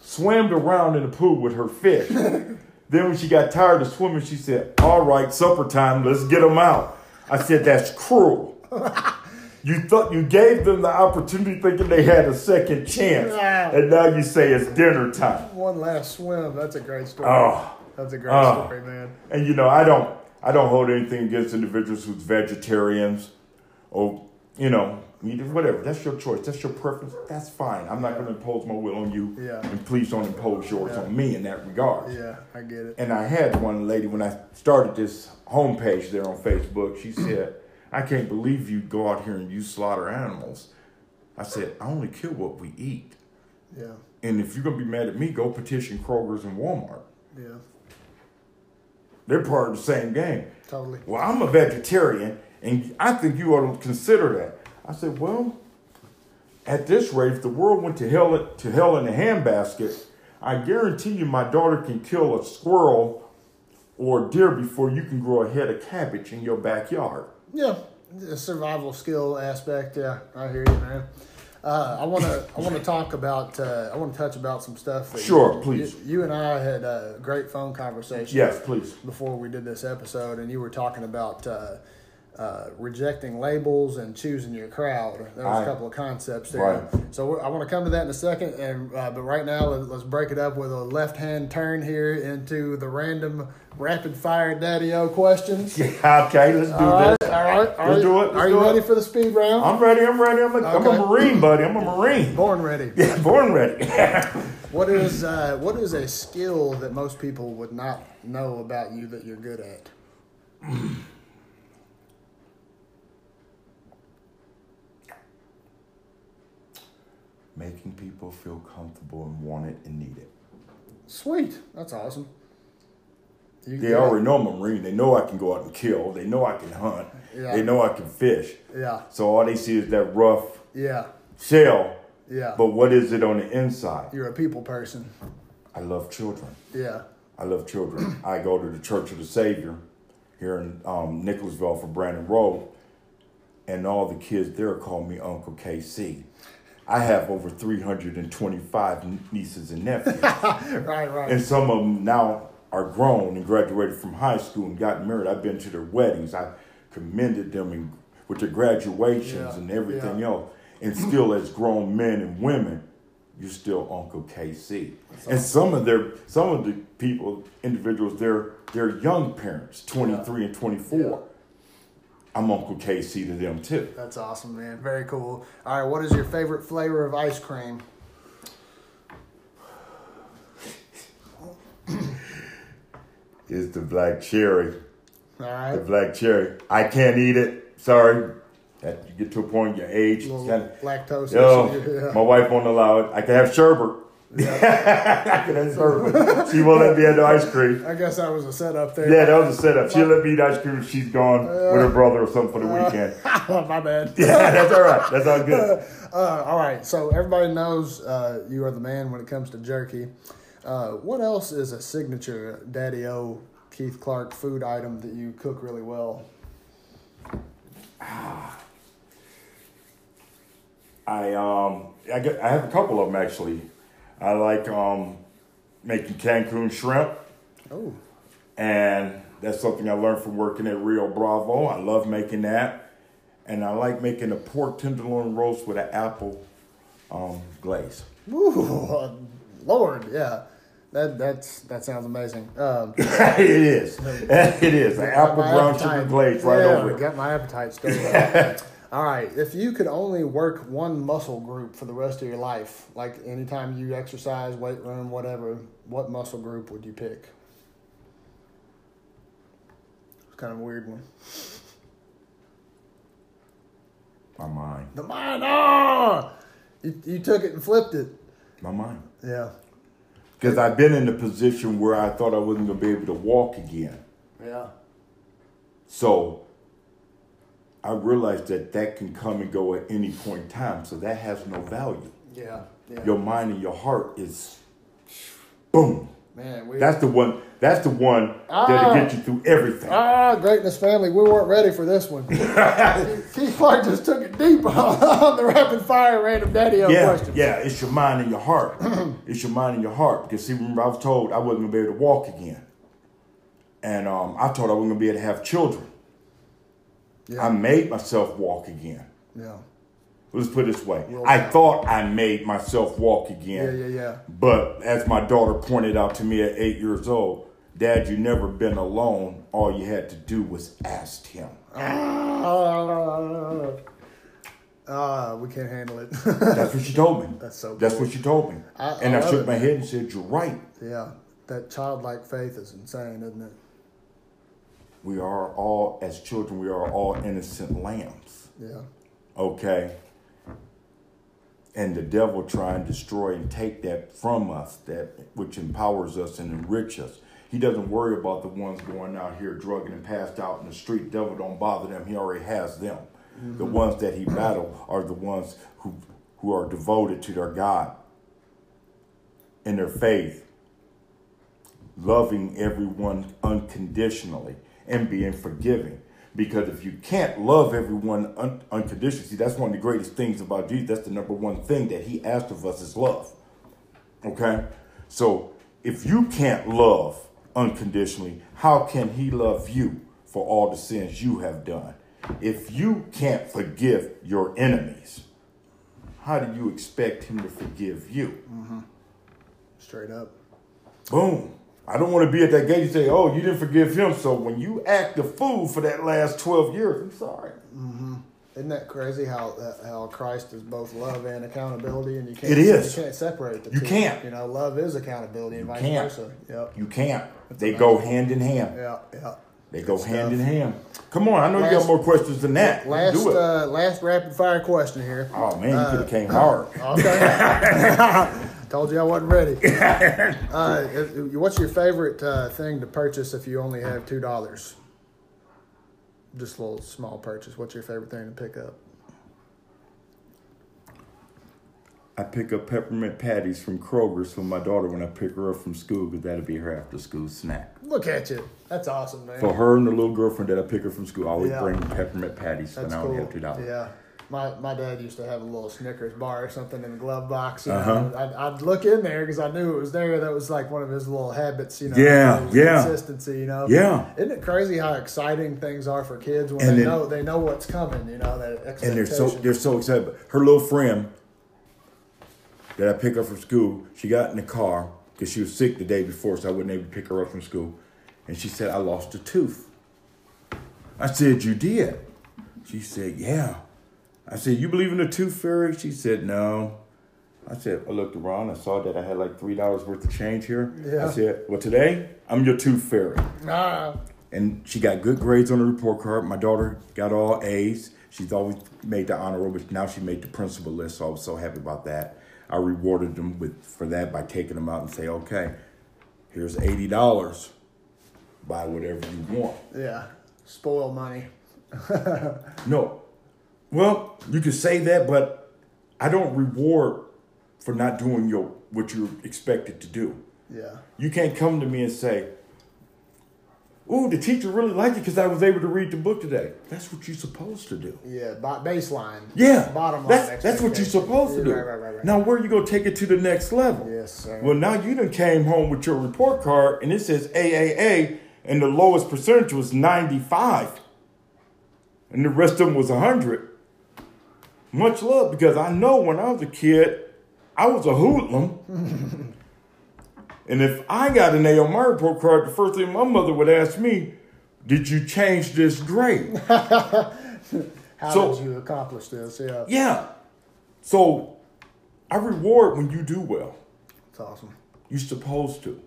swam around in the pool with her fish. then when she got tired of swimming, she said, "All right, supper time. Let's get them out." I said, "That's cruel." You thought you gave them the opportunity thinking they had a second chance. Yeah. And now you say it's dinner time. One last swim. That's a great story. Oh. That's a great Oh. story, man. And you know, I don't I don't hold anything against individuals who's vegetarians or you know, you do whatever. That's your choice. That's your preference. That's fine. I'm not gonna impose my will on you. Yeah. And please don't impose yours Yeah. on me in that regard. Yeah, I get it. And I had one lady when I started this homepage there on Facebook, she said, I can't believe you go out here and you slaughter animals. I said, I only kill what we eat. Yeah, And if you're gonna be mad at me, go petition Kroger's and Walmart. yeah, They're part of the same game. totally. Well, I'm a vegetarian, and I think you ought to consider that. I said, well, at this rate, if the world went to hell to hell in a handbasket, I guarantee you, my daughter can kill a squirrel or a deer before you can grow a head of cabbage in your backyard. Yeah, the survival skill aspect. Yeah, I hear you, man. Uh, I want to I want to talk about uh, I want to touch about some stuff. That Sure, you, please. You, you and I had a great phone conversation. Yes, please. Before we did this episode, and you were talking about uh, uh, rejecting labels and choosing your crowd. There was I- a couple of concepts there. Right. So I want to come to that in a second, and uh, but right now let, let's break it up with a left hand turn here into the random rapid fire Daddio questions. Yeah, okay, let's do All right, this. all right, all Let's right. do it, let's Are you it. ready for the speed round? I'm ready. I'm ready. I'm a, I'm a Marine, buddy. I'm a Marine. Born ready. Yeah, born ready. What is uh, what is a skill that most people would not know about you that you're good at? Making people feel comfortable and want it and need it. Sweet, that's awesome. You They already know I'm a Marine. They know I can go out and kill. They know I can hunt. Yeah. They know I can fish. Yeah, So all they see is that rough yeah, shell. yeah. But what is it on the inside? you're a people person. I love children. Yeah, I love children. I go to the Church of the Savior here in um, Nicholasville for Brannon Road, and all the kids there call me Uncle KC. I have over 325 nieces and nephews, right, right. and some of them now are grown and graduated from high school and got married. I've been to their weddings. I commended them in, with their graduations Yeah, and everything yeah. else. And still, as grown men and women, you're still Uncle KC. And some of their some of the people, individuals, they're they're young parents, 23 and 24. I'm Uncle KC to them too. That's awesome, man. Very cool. All right, what is your favorite flavor of ice cream? Is the black cherry. All The black cherry. I can't eat it. Sorry. That you get to a point, your age. kinda- lactose. Yo. Yeah. my wife won't allow it. I can have sherbet. I can have sherbet. She won't let me have the ice cream. I guess that was a setup there. Yeah, that was a setup. She'll let me eat ice cream if she's gone with her brother or something for the weekend. My bad. Yeah, that's all right. That's all good. Uh, all right, so everybody knows uh, you are the man when it comes to jerky. Uh, what else is a signature Daddio Keith Clark food item that you cook really well? I um I get I have a couple of them actually. I like um making Cancun shrimp, Oh, and that's something I learned from working at Rio Bravo. I love making that, and I like making a pork tenderloin roast with an apple um, glaze. Ooh, Lord, yeah, that that's that sounds amazing. Um, it is. It is. An apple brown sugar glaze right yeah, over it. Got my appetite up. All right, if you could only work one muscle group for the rest of your life, like anytime you exercise, weight room, whatever, what muscle group would you pick? It's kind of a weird one. My mind. The mind, ah, you, you took it and flipped it. My mind. Yeah, Because I've been in a position where I thought I wasn't going to be able to walk again. yeah, So I realized that that can come and go at any point in time. So that has no value. yeah, yeah. Your mind and your heart is boom. Man, we That's the one. That's the one Ah. that'll get you through everything. ah, greatness family. We weren't ready for this one. Keith Clark just took it deep on the rapid fire random daddy yeah, questions. yeah. It's your mind and your heart. it's your mind and your heart. Because see, remember, I was told I wasn't gonna be able to walk again, and um, I thought I wasn't gonna be able to have children. Yeah. I made myself walk again. yeah, Let's put it this way. Well I done. thought I made myself walk again. yeah, yeah. Yeah. But as my daughter pointed out to me at eight years old, Dad, you never been alone. All you had to do was ask him. Ah, ah, we can't handle it. That's what she told me. That's so That's what she told me. I- I and I, love shook it, my man. head and said, You're right. yeah, that childlike faith is insane, isn't it? We are all, as children, we are all innocent lambs. Yeah, Okay? And the devil try and destroy and take that from us, that which empowers us and enrich us. He doesn't worry about the ones going out here drugging and passed out in the street. Devil don't bother them. He already has them. The mm-hmm. ones that he battle are the ones who who are devoted to their God in their faith loving everyone unconditionally and being forgiving. Because if you can't love everyone un- unconditionally, see, that's one of the greatest things about Jesus. That's the number one thing that he asked of us is love. Okay? So if you can't love unconditionally, how can he love you for all the sins you have done? If you can't forgive your enemies, how do you expect him to forgive you? Mm-hmm. Straight up. Boom. I don't want to be at that gate and say, oh, you didn't forgive him. So when you act the fool for that last 12 years, I'm sorry. Mm-hmm. Isn't that crazy how uh, how Christ is both love and accountability, and you can't It is. you can't separate the You two. can't. You know, love is accountability, and vice can't. versa. Yep. You can't. That's they amazing. go hand in hand. Yeah. Yeah. They go Good hand stuff. in hand. Come on, I know you got more questions than that. Last uh, last rapid fire question here. oh man, you could have came hard. Okay. Told you I wasn't ready. Uh, what's your favorite uh, thing to purchase if you only have two dollars? Just a little small purchase. What's your favorite thing to pick up? I pick up peppermint patties from Kroger's for my daughter when I pick her up from school because that'll be her after school snack. Look at you. That's awesome, man. For her and the little girlfriend that I pick her from school, I always Yeah. bring peppermint patties That's when I cool. only have two dollars. Yeah. My, my dad used to have a little Snickers bar or something in the glove box. You Uh-huh. know, I'd, I'd look in there because I knew it was there. That was like one of his little habits, you know. Yeah, yeah. Consistency, you know. Yeah. Isn't it crazy how exciting things are for kids when And they then- know they know what's coming? You know that expectation. and they're so they're so excited. Her little friend that I pick up from school, she got in the car because she was sick the day before, so I wasn't able to pick her up from school, and she said, "I lost a tooth." I said, "You did?" She said, "Yeah." I said, "You believe in the tooth fairy?" She said, "No." I said, I looked around. I saw that I had like three dollars worth of change here. Yeah. I said, "Well, today I'm your tooth fairy." Ah, and she got good grades on the report card. My daughter got all A's. She's always made the honor roll, but now she made the principal list, so I was so happy about that. I rewarded them with for that by taking them out and say, okay, here's eighty dollars. Buy whatever you want. yeah. Spoil money. No, well, you could say that, but I don't reward for not doing your what you're expected to do. Yeah. You can't come to me and say, "Ooh, the teacher really liked it because I was able to read the book today." That's what you're supposed to do. Yeah. Baseline. Yeah, Bottom line. That's that's what you're supposed to do. Right, right, right. Now, where are you gonna take it to the next level? Yes, sir. Well, now you done came home with your report card and it says AAA, and the lowest percentage was 95, and the rest of them was 100. Much love because I know when I was a kid, I was a hoodlum. and if I got an A on my report card, the first thing my mother would ask me, Did you change this grade? How so- did you accomplish this? Yeah. yeah. So I reward when you do well. It's awesome. You're supposed to.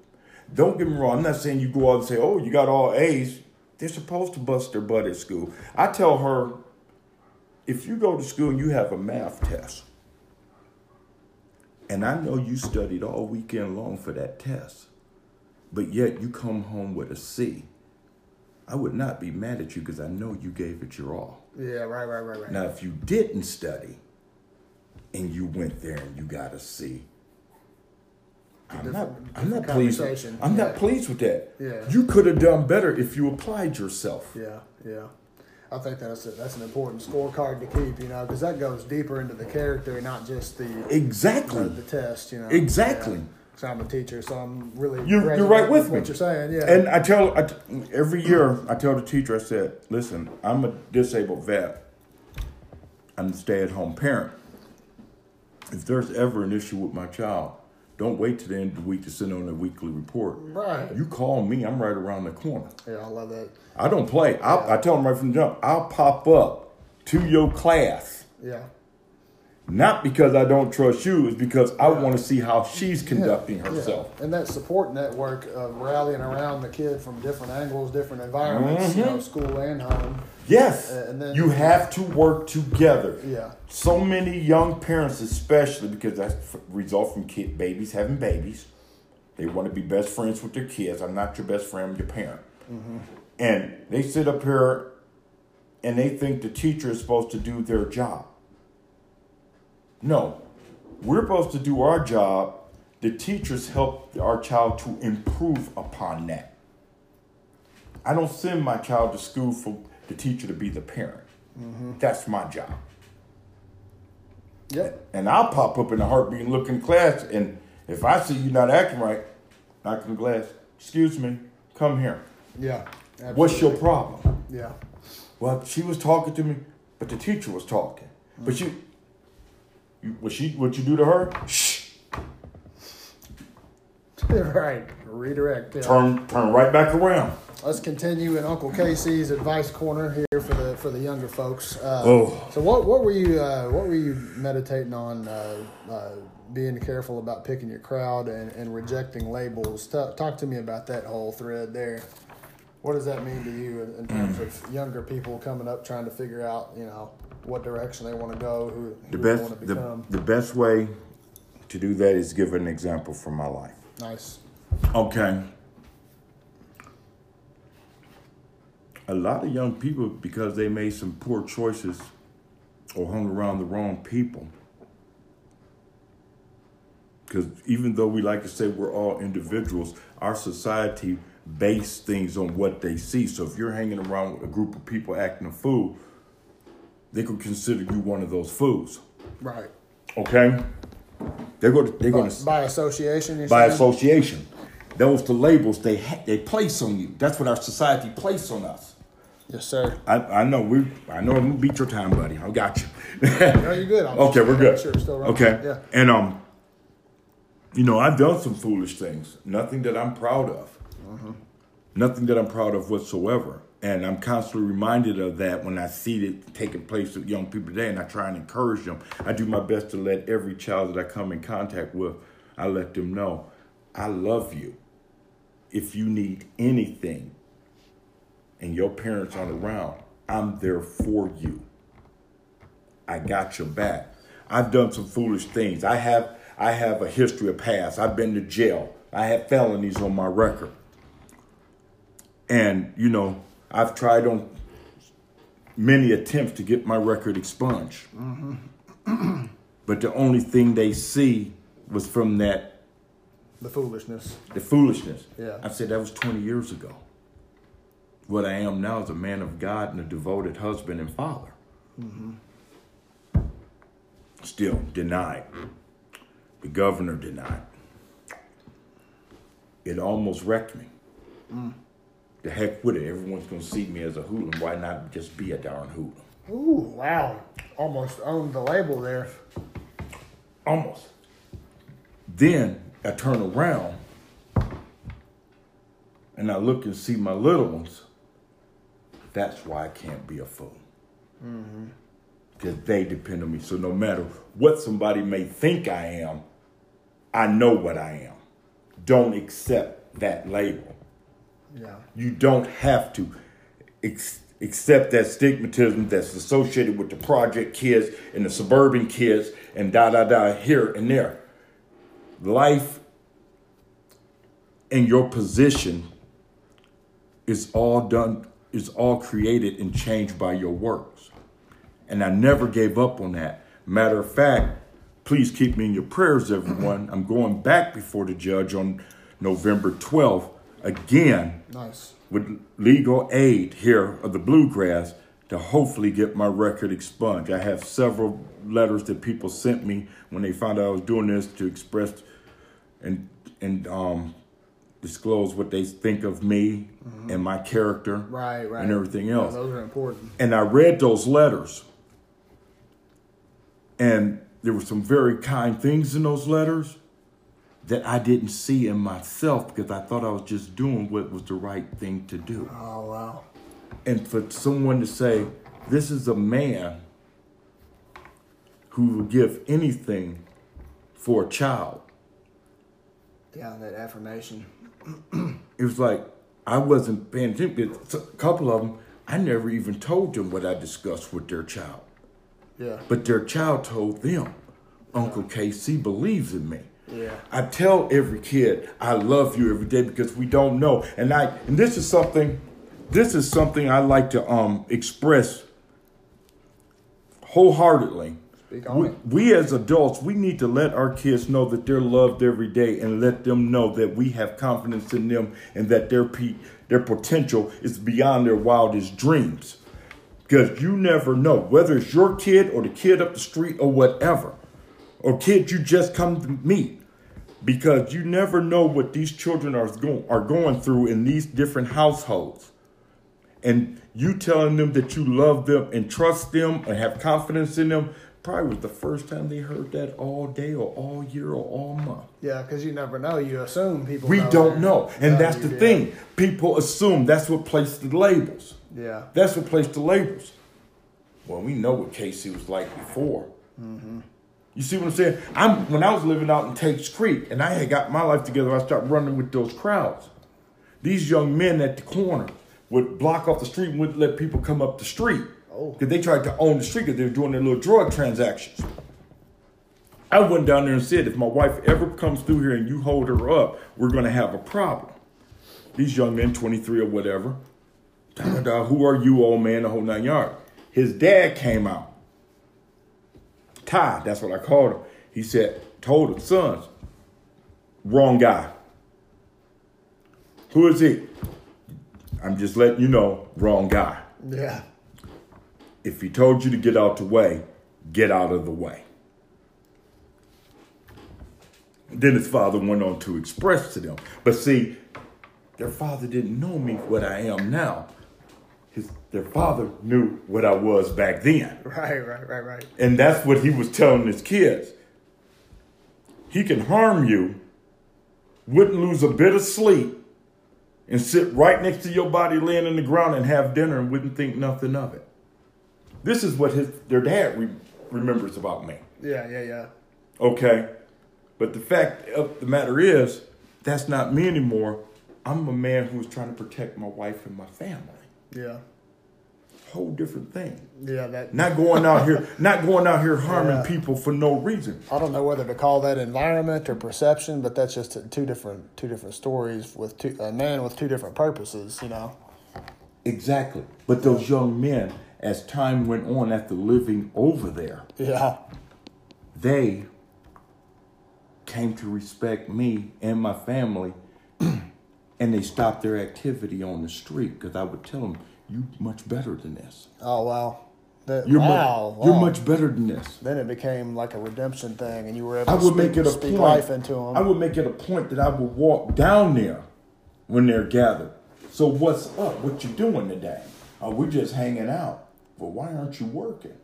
Don't get me wrong. I'm not saying you go out and say, "Oh, you got all A's." They're supposed to bust their butt at school. I tell her, if you go to school and you have a math test, and I know you studied all weekend long for that test, but yet you come home with a C, I would not be mad at you because I know you gave it your all. Yeah. Right. Right. Right. Right. Now, if you didn't study and you went there and you got a C, I'm not, I'm not pleased. With. I'm Yeah. not pleased with that. Yeah. You could have done better if you applied yourself. Yeah, yeah. I think that's a, that's an important scorecard to keep, you know, because that goes deeper into the character, and not just the Exactly. the, the test, you know. Exactly. Yeah. So I'm a teacher, so I'm really you're, you're right with me. what you're saying. Yeah, And I tell I t- every year I tell the teacher I said, "Listen, I'm a disabled vet. I'm a stay-at-home parent. If there's ever an issue with my child, don't wait to the end of the week to send on a weekly report. Right. You call me. I'm right around the corner. yeah, I love that. I don't play. I'll, I tell them right from the jump. I'll pop up to your class, Yeah, not because I don't trust you. It's because I want to see how she's conducting yeah. herself. And that support network of rallying around the kid from different angles, different environments, you know, mm-hmm. school and home. Yes, and then- you have to work together. Yeah, So many young parents, especially because that's result from kid babies having babies. They want to be best friends with their kids. I'm not your best friend, I'm your parent. Mm-hmm. And they sit up here and they think the teacher is supposed to do their job. No, we're supposed to do our job the teachers help our child to improve upon that. I don't send my child to school for the teacher to be the parent. Mm-hmm. That's my job. Yep. And I'll pop up in a heartbeat and look in class, and if I see you not acting right, knock on the glass. Excuse me, come here. Yeah. What's your problem? Yeah. Well, she was talking to me, but the teacher was talking. But mm-hmm. you, you what she what you do to her? Shh. right. Redirect. Yeah. Turn turn right back around. Let's continue in Uncle KC's advice corner here for the for the younger folks. Uh, Oh. So what what were you uh, what were you meditating on? Uh, uh, being careful about picking your crowd and, and rejecting labels. Ta talk to me about that whole thread there. What does that mean to you in, in terms Mm. of younger people coming up trying to figure out you know what direction they want to go, who, The who they want best to the, become? the best way to do that is give an example from my life. nice. Okay. A lot of young people, because they made some poor choices or hung around the wrong people, because even though we like to say we're all individuals, our society base things on what they see. So if you're hanging around with a group of people acting a fool, they could consider you one of those fools. Right. Okay? They're going to they're going By, to by association, by saying? association. Those the labels they ha- they place on you. That's what our society place on us. Yes, sir. I, I know we I know I'm gonna beat your time, buddy. I got you. No, you're good. I'm okay, we're good. Sure, still running. okay, Yeah. and um, you know I've done some foolish things. Nothing that I'm proud of. Mm-hmm. Nothing that I'm proud of whatsoever. And I'm constantly reminded of that when I see it taking place with young people today, and I try and encourage them. I do my best to let every child that I come in contact with, I let them know, I love you. If you need anything, and your parents aren't around, I'm there for you. I got your back. I've done some foolish things. I have I have a history of past. I've been to jail. I have felonies on my record. And you know, I've tried on many attempts to get my record expunged. Mm-hmm. but the only thing they see was from that The foolishness. the foolishness. Yeah. I said that was 20 years ago. What I am now is a man of God and a devoted husband and father. Mm-hmm. Still denied. The governor denied. It almost wrecked me. Mm. The heck with it. Everyone's going to see me as a hoodlum. Why not just be a darn hoodlum? Ooh, wow. Almost owned the label there. Almost. Then I turn around and I look and see my little ones. That's why I can't be a fool. Mm-hmm. Because they depend on me. So no matter what somebody may think I am, I know what I am. Don't accept that label. Yeah. You don't have to ex- accept that stigmatism that's associated with the project kids and the suburban kids and da da da here and there. Life and your position is all done, is all created and changed by your works. And I never gave up on that. Matter of fact, please keep me in your prayers, everyone. I'm going back before the judge on November 12th again Nice. with legal aid here of the bluegrass to hopefully get my record expunged. I have several letters that people sent me when they found out I was doing this to express and and um, disclose what they think of me and my character Right, right. and everything Yeah, else. those are important. And I read those letters, and there were some very kind things in those letters that I didn't see in myself because I thought I was just doing what was the right thing to do. Oh, wow. And for someone to say, this is a man who will give anything for a child, Yeah, that affirmation. it was like I wasn't paying attention. A couple of them, I never even told them what I discussed with their child. Yeah. But their child told them, Uncle KC believes in me. Yeah. I tell every kid, I love you every day because we don't know. And I and this is something this is something I like to um express wholeheartedly. Speak on we, we as adults, we need to let our kids know that they're loved every day and let them know that we have confidence in them and that their pe- their potential is beyond their wildest dreams. Because you never know whether it's your kid or the kid up the street or whatever, or kid you just come to meet. Because you never know what these children are going are going through in these different households and you telling them that you love them and trust them and have confidence in them probably was the first time they heard that all day or all year or all month. Yeah, because you never know. You assume people. We know don't know. And that's the thing. People assume that's what placed the labels. Yeah. That's what placed the labels. Well, we know what KC was like before. Mm-hmm. You see what I'm saying? I'm when I was living out in Tate's Creek and I had got my life together, I started running with those crowds. These young men at the corner would block off the street and wouldn't let people come up the street. Oh. Because they tried to own the street because they were doing their little drug transactions. I went down there and said, if my wife ever comes through here and you hold her up, we're going to have a problem. These young men, 23 or whatever, da, da, da, who are you, old man, the whole nine yards. His dad came out. Ty, that's what I called him. He said, told him, sons, wrong guy. Who is he? I'm just letting you know, wrong guy. Yeah. If he told you to get out the way, get out of the way. Then his father went on to express to them. But see, their father didn't know me what I am now. His, their father knew what I was back then. Right. Right. Right. Right. And that's what he was telling his kids. He can harm you, wouldn't lose a bit of sleep, and sit right next to your body laying in the ground and have dinner and wouldn't think nothing of it. This is what his their dad re- remembers about me. Yeah. Yeah. Yeah. Okay? But the fact of the matter is, that's not me anymore. I'm a man who's trying to protect my wife and my family. Yeah. Whole different thing. Yeah. That. Not going out here, not going out here harming Yeah. people for no reason. I don't know whether to call that environment or perception, but that's just two different two different stories with two, a man with two different purposes. You know. Exactly. But those young men, as time went on after living over there, Yeah. they came to respect me and my family and they stopped their activity on the street because I would tell them, you much better than this. Oh wow. That, You're, wow. much, you're much better than this. Then it became like a redemption thing, and you were able I to would speak, make it a speak point. life into them. I would make it a point that I would walk down there when they're gathered. So what's up? What you doing today? Oh, we're just hanging out. Well, why aren't you working?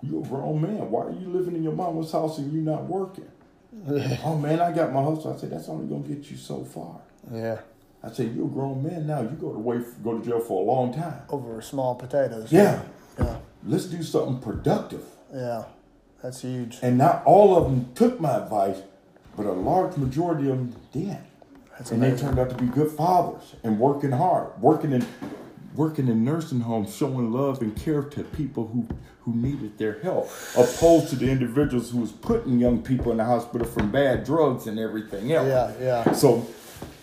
You're a grown man. Why are you living in your mama's house and you're not working? oh man, I got my hustle. I said that's only gonna get you so far. Yeah. I said you're a grown man now. You go to wait, go to jail for a long time. Over small potatoes. Yeah, Yeah. let's do something productive. Yeah. That's huge. And not all of them took my advice, but a large majority of them did. That's and they turned out to be good fathers and working hard, working in working in nursing homes, showing love and care to people who who needed their help, opposed to the individuals who was putting young people in the hospital from bad drugs and everything else. Yeah. Yeah. So,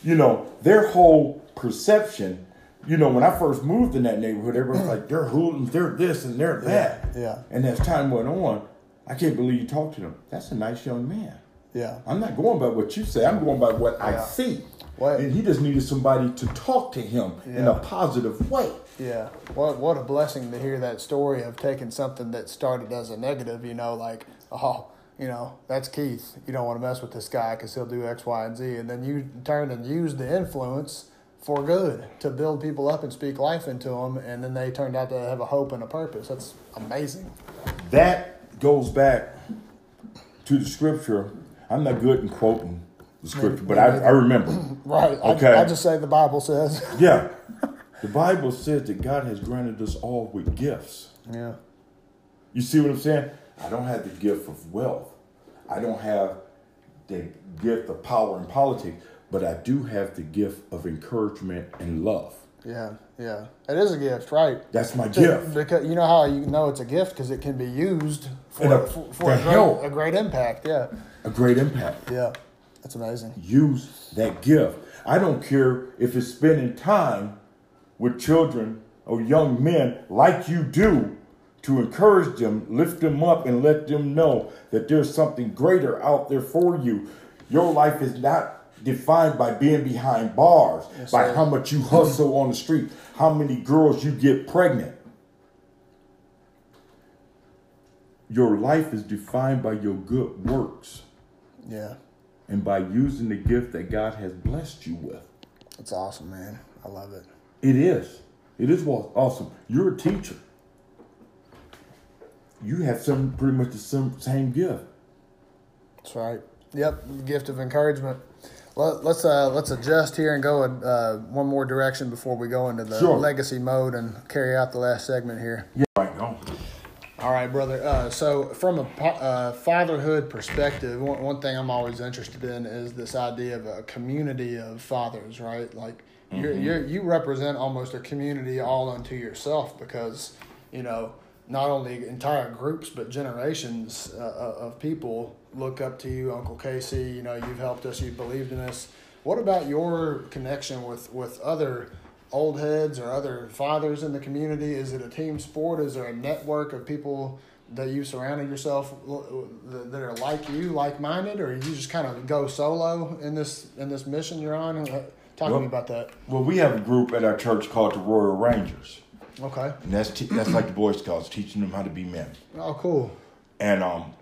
you know, their whole perception, you know, when I first moved in that neighborhood, everyone was like, they're hoodlums, they're this and they're that. yeah. And as time went on, I can't believe you talked to them. That's a nice young man. Yeah. I'm not going by what you say. I'm going by what I see. What- And he just needed somebody to talk to him in a positive way. Yeah. What what a blessing to hear that story of taking something that started as a negative, you know, like, oh, you know, that's Keith. You don't want to mess with this guy because he'll do X, Y, and Z. And then you turn and use the influence for good to build people up and speak life into them. And then they turned out to have a hope and a purpose. That's amazing. That goes back to the scripture. I'm not good in quoting the scripture, but I, I remember. Right. Okay. I, I just say the Bible says. Yeah. The Bible says that God has granted us all with gifts. Yeah. You see what I'm saying? I don't have the gift of wealth. I don't have the gift of power in politics, but I do have the gift of encouragement and love. Yeah. Yeah. It is a gift, right? That's my To- gift. Because you know how you know it's a gift because it can be used for, And a- for, for a, great, a great impact. Yeah. A great impact. Yeah. That's amazing. Use that gift. I don't care if it's spending time with children or young men like you do to encourage them, lift them up, and let them know that there's something greater out there for you. Your life is not defined by being behind bars, Yes, by sir. how much you hustle on the street, how many girls you get pregnant. Your life is defined by your good works Yeah. and by using the gift that God has blessed you with. That's awesome, man. I love it. It is. It is awesome. You're a teacher. You have some pretty much the same, same gift. That's right. Yep, gift of encouragement. Let, let's uh, let's adjust here and go in, uh, one more direction before we go into the Sure. legacy mode and carry out the last segment here. Yeah, right. Go. All right, brother. Uh, so, from a uh, fatherhood perspective, one, one thing I'm always interested in is this idea of a community of fathers, right? Like, you're, you're, you represent almost a community all unto yourself because, you know, not only entire groups but generations uh, uh, of people look up to you, Uncle KC. You know, you've helped us, you've believed in us. What about your connection with with other old heads or other fathers in the community? Is it a team sport? Is there a network of people that you surrounded yourself that that are like you, like minded, or you just kind of go solo in this in this mission you're on? Talk to me about that. Well, we have a group at our church called the Royal Rangers, Okay. and that's te- that's like the Boy Scouts, teaching them how to be men. Oh, cool. And um,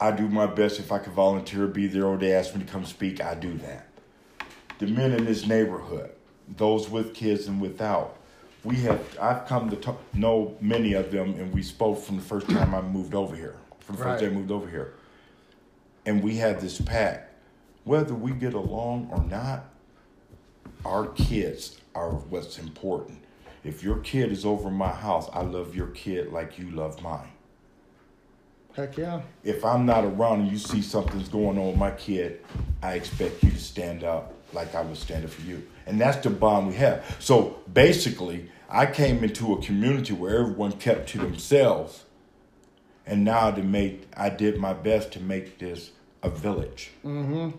I do my best if I can volunteer, be there, or they ask me to come speak. I do that. The men in this neighborhood, those with kids and without, we have. I've come to talk, know many of them, and we spoke from the first time I moved over here. From the first day I moved over here, and we have this pact. Whether we get along or not, our kids are what's important. If your kid is over my house, I love your kid like you love mine Heck yeah. if I'm not around and you see something's going on with my kid, I expect you to stand up like I was standing for you. And that's the bond we have. So basically, I came into a community where everyone kept to themselves. And now to make, I did my best to make this a village. Mm-hmm.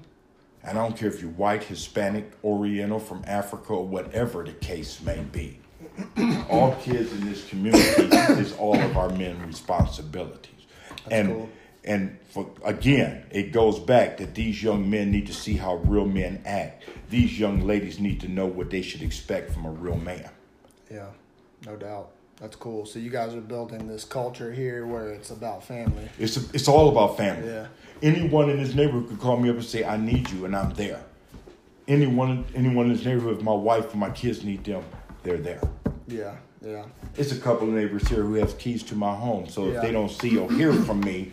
And I don't care if you're white, Hispanic, Oriental, from Africa, or whatever the case may be. all kids in this community is all of our men responsibilities. and cool. and for again, it goes back that these young men need to see how real men act. These young ladies need to know what they should expect from a real man. Yeah, no doubt. That's cool. So you guys are building this culture here where it's about family. It's it's all about family. Yeah. Anyone in this neighborhood could call me up and say, "I need you," and I'm there. Anyone anyone in this neighborhood, if my wife and my kids need them, they're there. Yeah, yeah. It's a couple of neighbors here who have keys to my home, so Yeah. if they don't see or hear from me,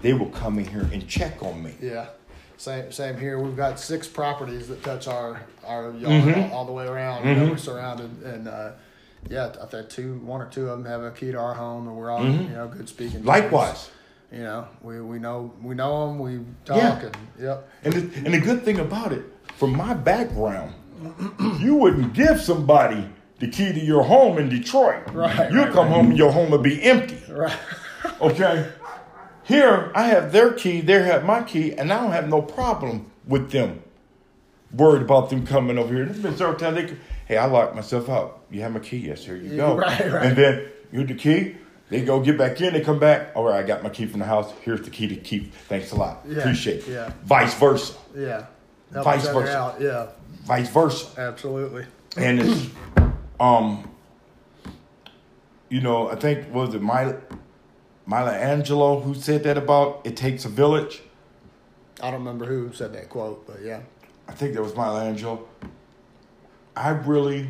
they will come in here and check on me. Yeah, same same here. We've got six properties that touch our our yard Mm-hmm. all, all the way around. You know, we're surrounded, and uh, yeah, I think two, one or two of them have a key to our home, and we're all you know good speaking. terms. Mm-hmm. Likewise. you know, we, we know we know them. We talk, Yeah. and yep, And the, and the good thing about it, from my background, you wouldn't give somebody the key to your home in Detroit. Right, You'll right, come home and your home will be empty. right, Okay? Here, I have their key, they have my key, and I don't have no problem with them worried about them coming over here. There's been several times they, could- hey, I locked myself out. You have my key? Yes, here you go. Right, right. And then, here's the key. They go get back in, they come back. All right, I got my key from the house. Here's the key to keep. Thanks a lot. Yeah, Appreciate it. yeah. Vice versa. yeah. Help Vice versa. Yeah, Vice versa. absolutely. And it's, um, you know, I think, was it Mila, Mila Angelou who said that about it takes a village? I don't remember who said that quote, but yeah, I think that was Mila Angelou. I really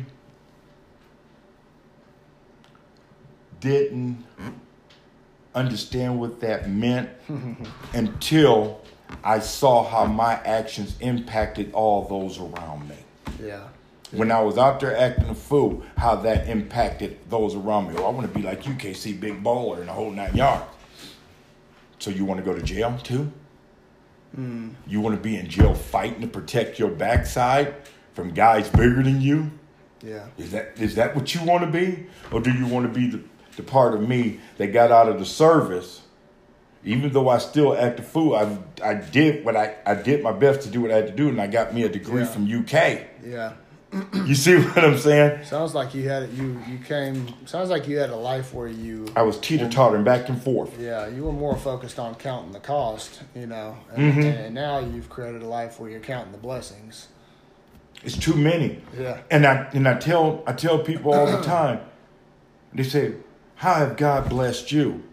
didn't understand what that meant until I saw how my actions impacted all those around me. yeah, When I was out there acting a fool, how that impacted those around me. Oh, I want to be like you, KC, big baller in the whole nine yards. So you want to go to jail too? Hmm. You want to be in jail fighting to protect your backside from guys bigger than you? yeah, Is that is that what you want to be, or do you want to be the, the part of me that got out of the service? Even though I still act a fool, I I did what I I did my best to do what I had to do, and I got me a degree Yeah. from UK. yeah, You see what I'm saying? Sounds like you had it. you you came. Sounds like you had a life where you. I was teeter tottering back and forth. Yeah, you were more focused on counting the cost, you know, and, Mm-hmm. and now you've created a life where you're counting the blessings. It's too many. Yeah. And I and I tell I tell people all the time. They say, "How have God blessed you?"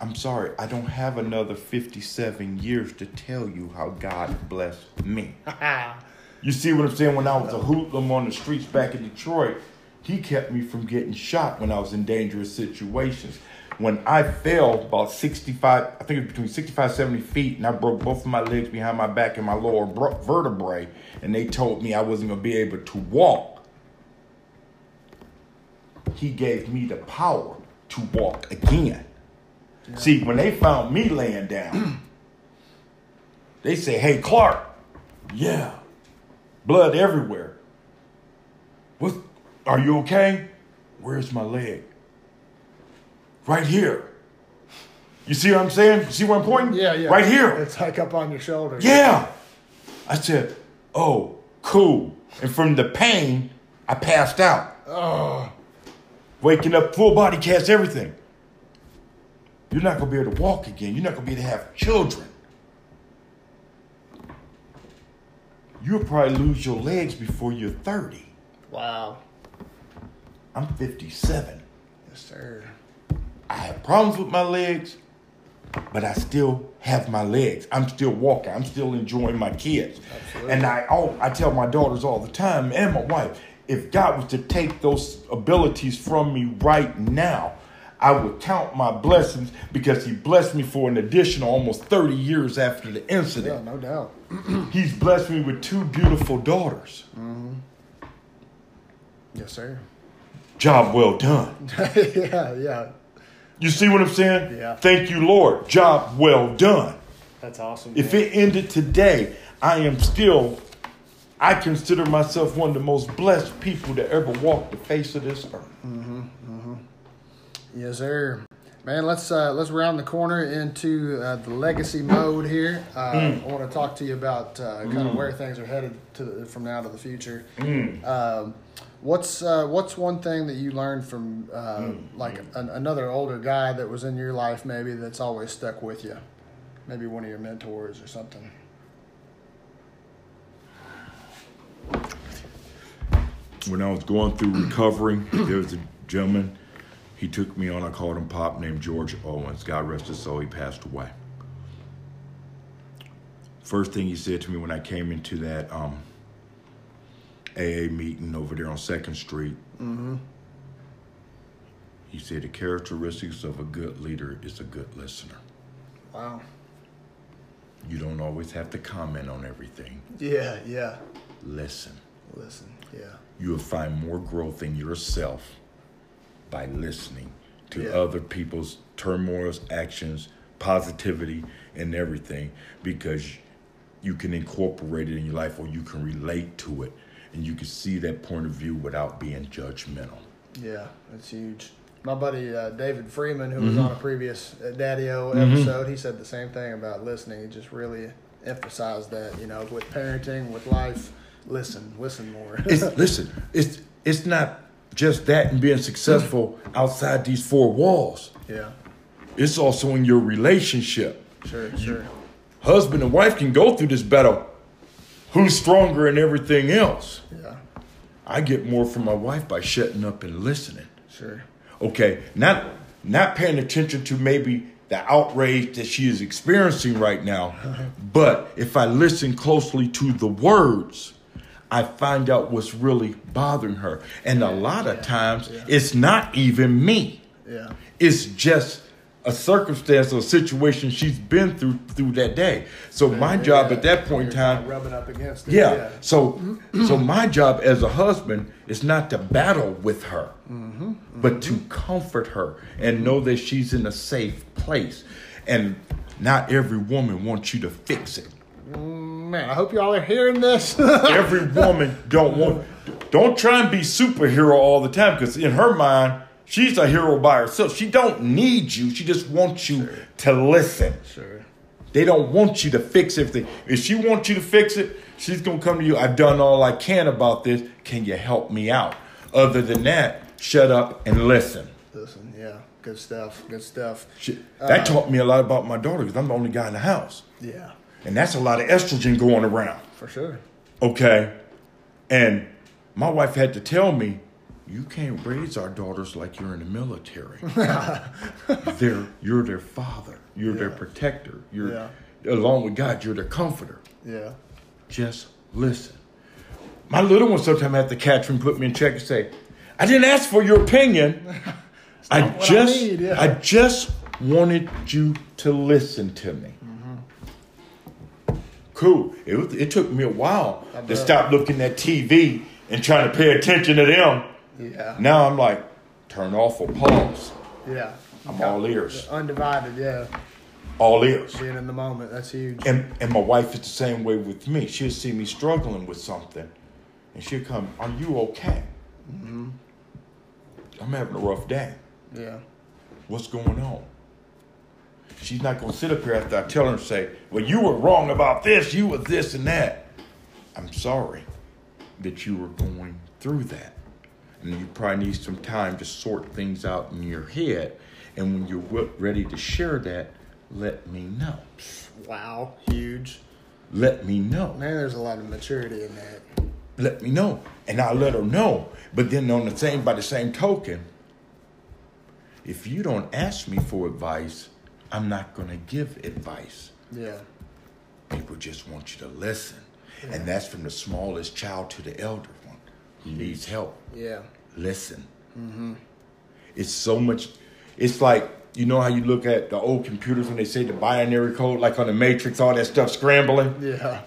I'm sorry, I don't have another 57 years to tell you how God blessed me. You see what I'm saying? When I was a hoodlum on the streets back in Detroit, he kept me from getting shot when I was in dangerous situations. When I fell about 65, I think it was between 65 70 feet, and I broke both of my legs behind my back and my lower vertebrae, and they told me I wasn't going to be able to walk. He gave me the power to walk again. See, when they found me laying down, they say, Hey, Clark, yeah, blood everywhere. What? Are you okay? Where's my leg? Right here. You see what I'm saying? You See where I'm pointing? Yeah, yeah. Right here. It's like up on your shoulder. Yeah. I said, oh, cool. And from the pain, I passed out. Oh, Waking up, full body cast, everything. You're not going to be able to walk again. You're not going to be able to have children. You'll probably lose your legs before you're 30. wow. I'm 57. Yes, sir. I have problems with my legs, but I still have my legs. I'm still walking. I'm still enjoying my kids. Absolutely. And I all I tell my daughters all the time and my wife, if God was to take those abilities from me right now, I will count my blessings because he blessed me for an additional almost 30 years after the Yeah, incident. no doubt. He's blessed me with two beautiful daughters. Mm-hmm. Yes, sir. Job well done. yeah, yeah. You see what I'm saying? Yeah. Thank you, Lord. Job well done. That's awesome. If man. it ended today, I am still, I consider myself one of the most blessed people to ever walk the face of this earth. Mm-hmm. Yes, sir. Man, let's uh, let's round the corner into uh, the legacy mode here. Uh, I want to talk to you about uh, kind of where things are headed to the, from now to the future. Um, what's uh, what's one thing that you learned from uh, like an, another older guy that was in your life, maybe that's always stuck with you? Maybe one of your mentors or something. When I was going through recovery, there was a gentleman, he took me on, I called him Pop, named George Owens. God rest his soul, he passed away. First thing he said to me when I came into that um, AA meeting over there on Second Street, mm-hmm. he said the characteristics of a good leader is a good listener. Wow. You don't always have to comment on everything. Yeah, yeah. Listen. Listen, yeah. You will find more growth in yourself by listening to Yeah. other people's turmoils, actions, positivity, and everything because you can incorporate it in your life or you can relate to it and you can see that point of view without being judgmental. Yeah, that's huge. My buddy uh, David Freeman, who was on a previous uh, Daddio episode, he said the same thing about listening. He just really emphasized that, you know, with parenting, with life, listen, listen more. It's, listen, it's it's not just that and being successful outside these four walls. yeah, It's also in your relationship. sure, sure. husband and wife can go through this battle. Who's stronger and everything else? Yeah, I get more from my wife by shutting up and listening. sure. Okay, not not paying attention to maybe the outrage that she is experiencing right now, but if I listen closely to the words, I find out what's really bothering her. And a lot of yeah, times yeah. it's not even me. Yeah, It's just a circumstance or situation she's been through through that day. So my job Yeah, at that point in time, rubbing up against it. yeah. So so my job as a husband is not to battle with her, mm-hmm, but to mm-hmm. comfort her and know that she's in a safe place. And not every woman wants you to fix it. Mm. Man, I hope y'all are hearing this. Every woman don't want. Don't try and be superhero all the time because in her mind she's a hero by herself. She don't need you. She just wants you to listen. sure. They don't want you to fix everything. If she wants you to fix it, she's gonna come to you. I've done all I can about this. Can you help me out? Other than that, shut up and listen. Listen, yeah, good stuff. Good stuff. She, that uh, taught me a lot about my daughter because I'm the only guy in the house, Yeah, and that's a lot of estrogen going around. for sure. Okay, and my wife had to tell me, you can't raise our daughters like you're in the military. They're, you're their father. You're their protector. You're Yeah. along with God. You're their comforter. Yeah, Just listen. My little one sometimes have to catch me and put me in check and say, I didn't ask for your opinion. I what I just yeah. I just wanted you to listen to me. Cool. It, was, it took me a while to stop looking at TV and trying to pay attention to them. yeah, Now I'm like, turn off or pause. yeah. I'm all ears. Undivided, yeah. All ears. Being in the moment, that's huge. And and my wife is the same way with me. She'll see me struggling with something, and she'll come, "Are you okay?" Mm-hmm. I'm having a rough day. Yeah, What's going on? She's not going to sit up here after I tell her and say, "Well, you were wrong about this. You were this and that." I'm sorry that you were going through that, and you probably need some time to sort things out in your head. And when you're ready to share that, let me know. wow, huge. Let me know. Man, there's a lot of maturity in that. let me know. And I'll let her know. But then on the same by the same token, if you don't ask me for advice, I'm not gonna give advice. Yeah, People just want you to listen. And that's from the smallest child to the elder one who needs help. yeah, Listen. Mm-hmm. It's so much it's like you know how you look at the old computers when they say the binary code, like on the matrix, all that stuff scrambling? yeah,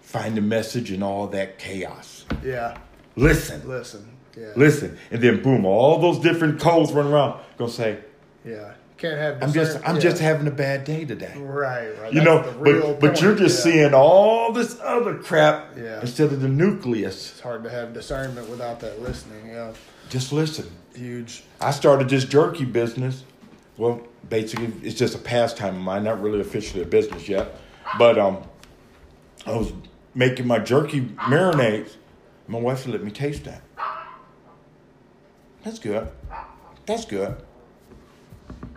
Find the message in all that chaos. yeah. Listen. Listen, yeah, Listen, and then boom, all those different codes run around. Gonna say, yeah. Can't have. I'm just, I'm yeah. just having a bad day today. Right, right. You That's know, the real but but you're just yeah. seeing all this other crap Yeah. instead of the nucleus. It's hard to have discernment without that listening. Yeah, Just listen. huge. I started this jerky business. Well, basically, it's just a pastime of mine, not really officially a business yet. But um, I was making my jerky marinades. My wife let me taste that. That's good. That's good.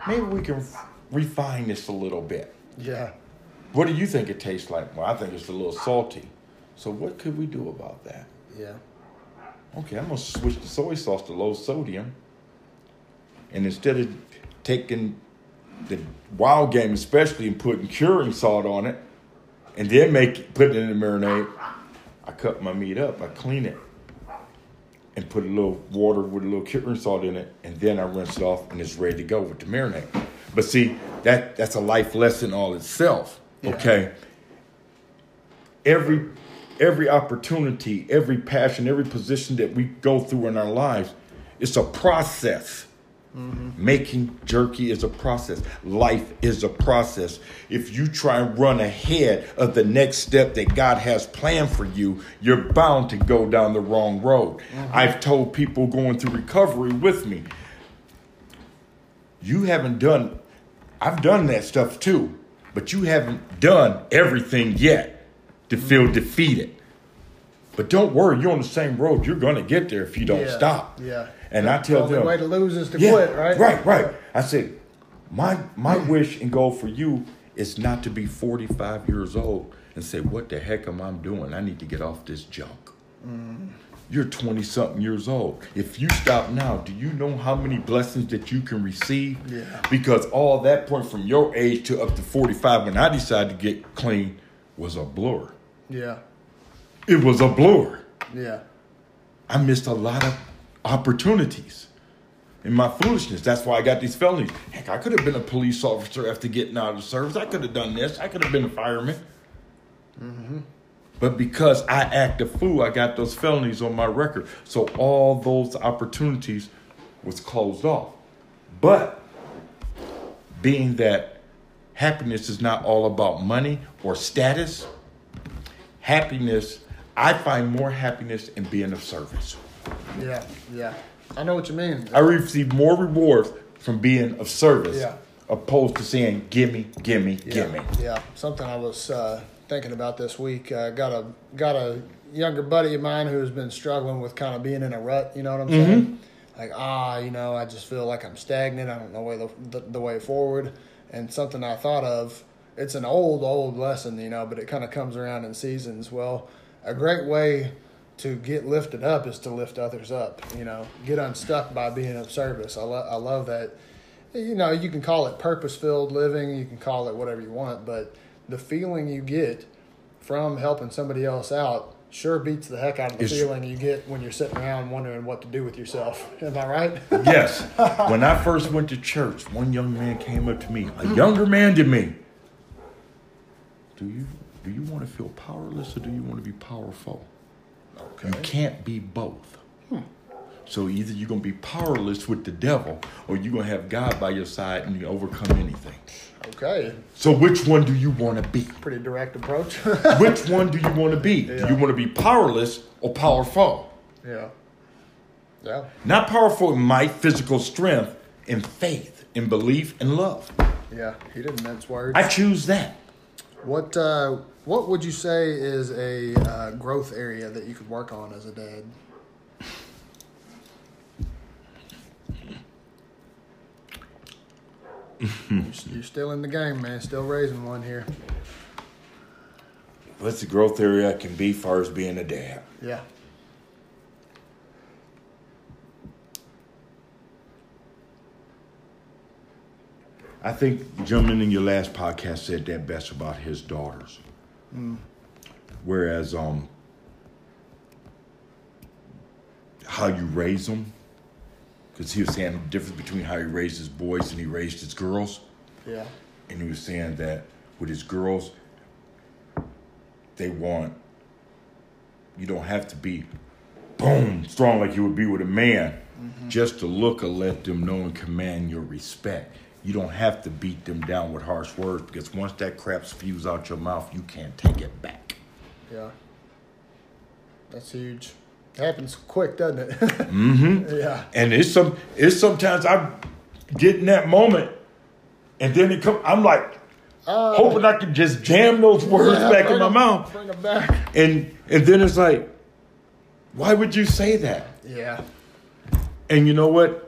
Maybe we can refine this a little bit. Yeah, What do you think it tastes like? Well, I think it's a little salty. So what could we do about that? yeah, Okay, I'm gonna switch the soy sauce to low sodium. And instead of taking the wild game especially and putting curing salt on it and then make put it in the marinade, I cut my meat up, I clean it and put a little water with a little curing salt in it, and then I rinse it off and it's ready to go with the marinade. But see, that that's a life lesson all itself. Yeah. Okay. Every every opportunity, every passion, every position that we go through in our lives, it's a process. Making jerky is a process. Life is a process. If you try and run ahead of the next step that God has planned for you, you're bound to go down the wrong road. Mm-hmm. I've told people going through recovery with me, you haven't done, I've done that stuff too, but you haven't done everything yet to feel mm-hmm. defeated. But don't worry, you're on the same road. You're going to get there if you don't Yeah, stop. yeah. And I tell the them, way to lose is to yeah, quit, right? Right, right. I say, my my wish and goal for you is not to be 45 years old and say, what the heck am I doing? I need to get off this junk. Mm. You're 20 something years old. If you stop now, do you know how many blessings that you can receive? Yeah. Because all that point from your age to up to 45 when I decided to get clean was a blur. Yeah, It was a blur. yeah, I missed a lot of opportunities in my foolishness. That's why I got these felonies. Heck, I could have been a police officer after getting out of the service. I could have done this. I could have been a fireman. Mm-hmm. But because I act a fool, I got those felonies on my record. So all those opportunities was closed off. But being that happiness is not all about money or status, happiness, I find more happiness in being of service. Yeah, yeah. I know what you mean. I receive more rewards from being of service Yeah. opposed to saying gimme, gimme, Yeah, gimme. yeah. Something I was uh, thinking about this week. Uh, got a got a younger buddy of mine who has been struggling with kind of being in a rut. You know what I'm saying? Like ah, you know, I just feel like I'm stagnant. I don't know way the, the the way forward. And something I thought of. It's an old old lesson, you know, but it kind of comes around in seasons. Well, a great way to get lifted up is to lift others up. You know, get unstuck by being of service. I love I love that you know, you can call it purpose filled living, you can call it whatever you want, but the feeling you get from helping somebody else out sure beats the heck out of the It's- feeling you get when you're sitting around wondering what to do with yourself. Am I right? Yes. when I first went to church, one young man came up to me, a younger man to me. Do you do you want to feel powerless or do you want to be powerful? Okay. You can't be both. So either you're gonna be powerless with the devil, or you're gonna have God by your side and you overcome anything. Okay. So which one do you want to be? Pretty direct approach. Which one do you want to be? Do you want to be powerless or powerful? yeah. Yeah. Not powerful in might, physical strength, in faith, in belief, and love. Yeah. He didn't mince words. I choose that. what uh, what would you say is a uh, growth area that you could work on as a dad? You're still in the game, man. Still raising one here. What's the growth area I can be far as being a dad? Yeah. I think the gentleman in your last podcast said that best about his daughters. Whereas, um, how you raise them, because he was saying the difference between how he raised his boys and he raised his girls. Yeah. and he was saying that with his girls, they want you don't have to be boom strong like you would be with a man. Just to look or let them know and command your respect. You don't have to beat them down with harsh words because once that crap spews out your mouth, you can't take it back. Yeah. That's huge. Happens quick, doesn't it? mm-hmm. Yeah. And it's some it's sometimes I get in that moment and then it come I'm like Uh, hoping I can just jam those words yeah, back in my my 'em- mouth. Bring them back. And and then it's like, why would you say that? Yeah. And you know what?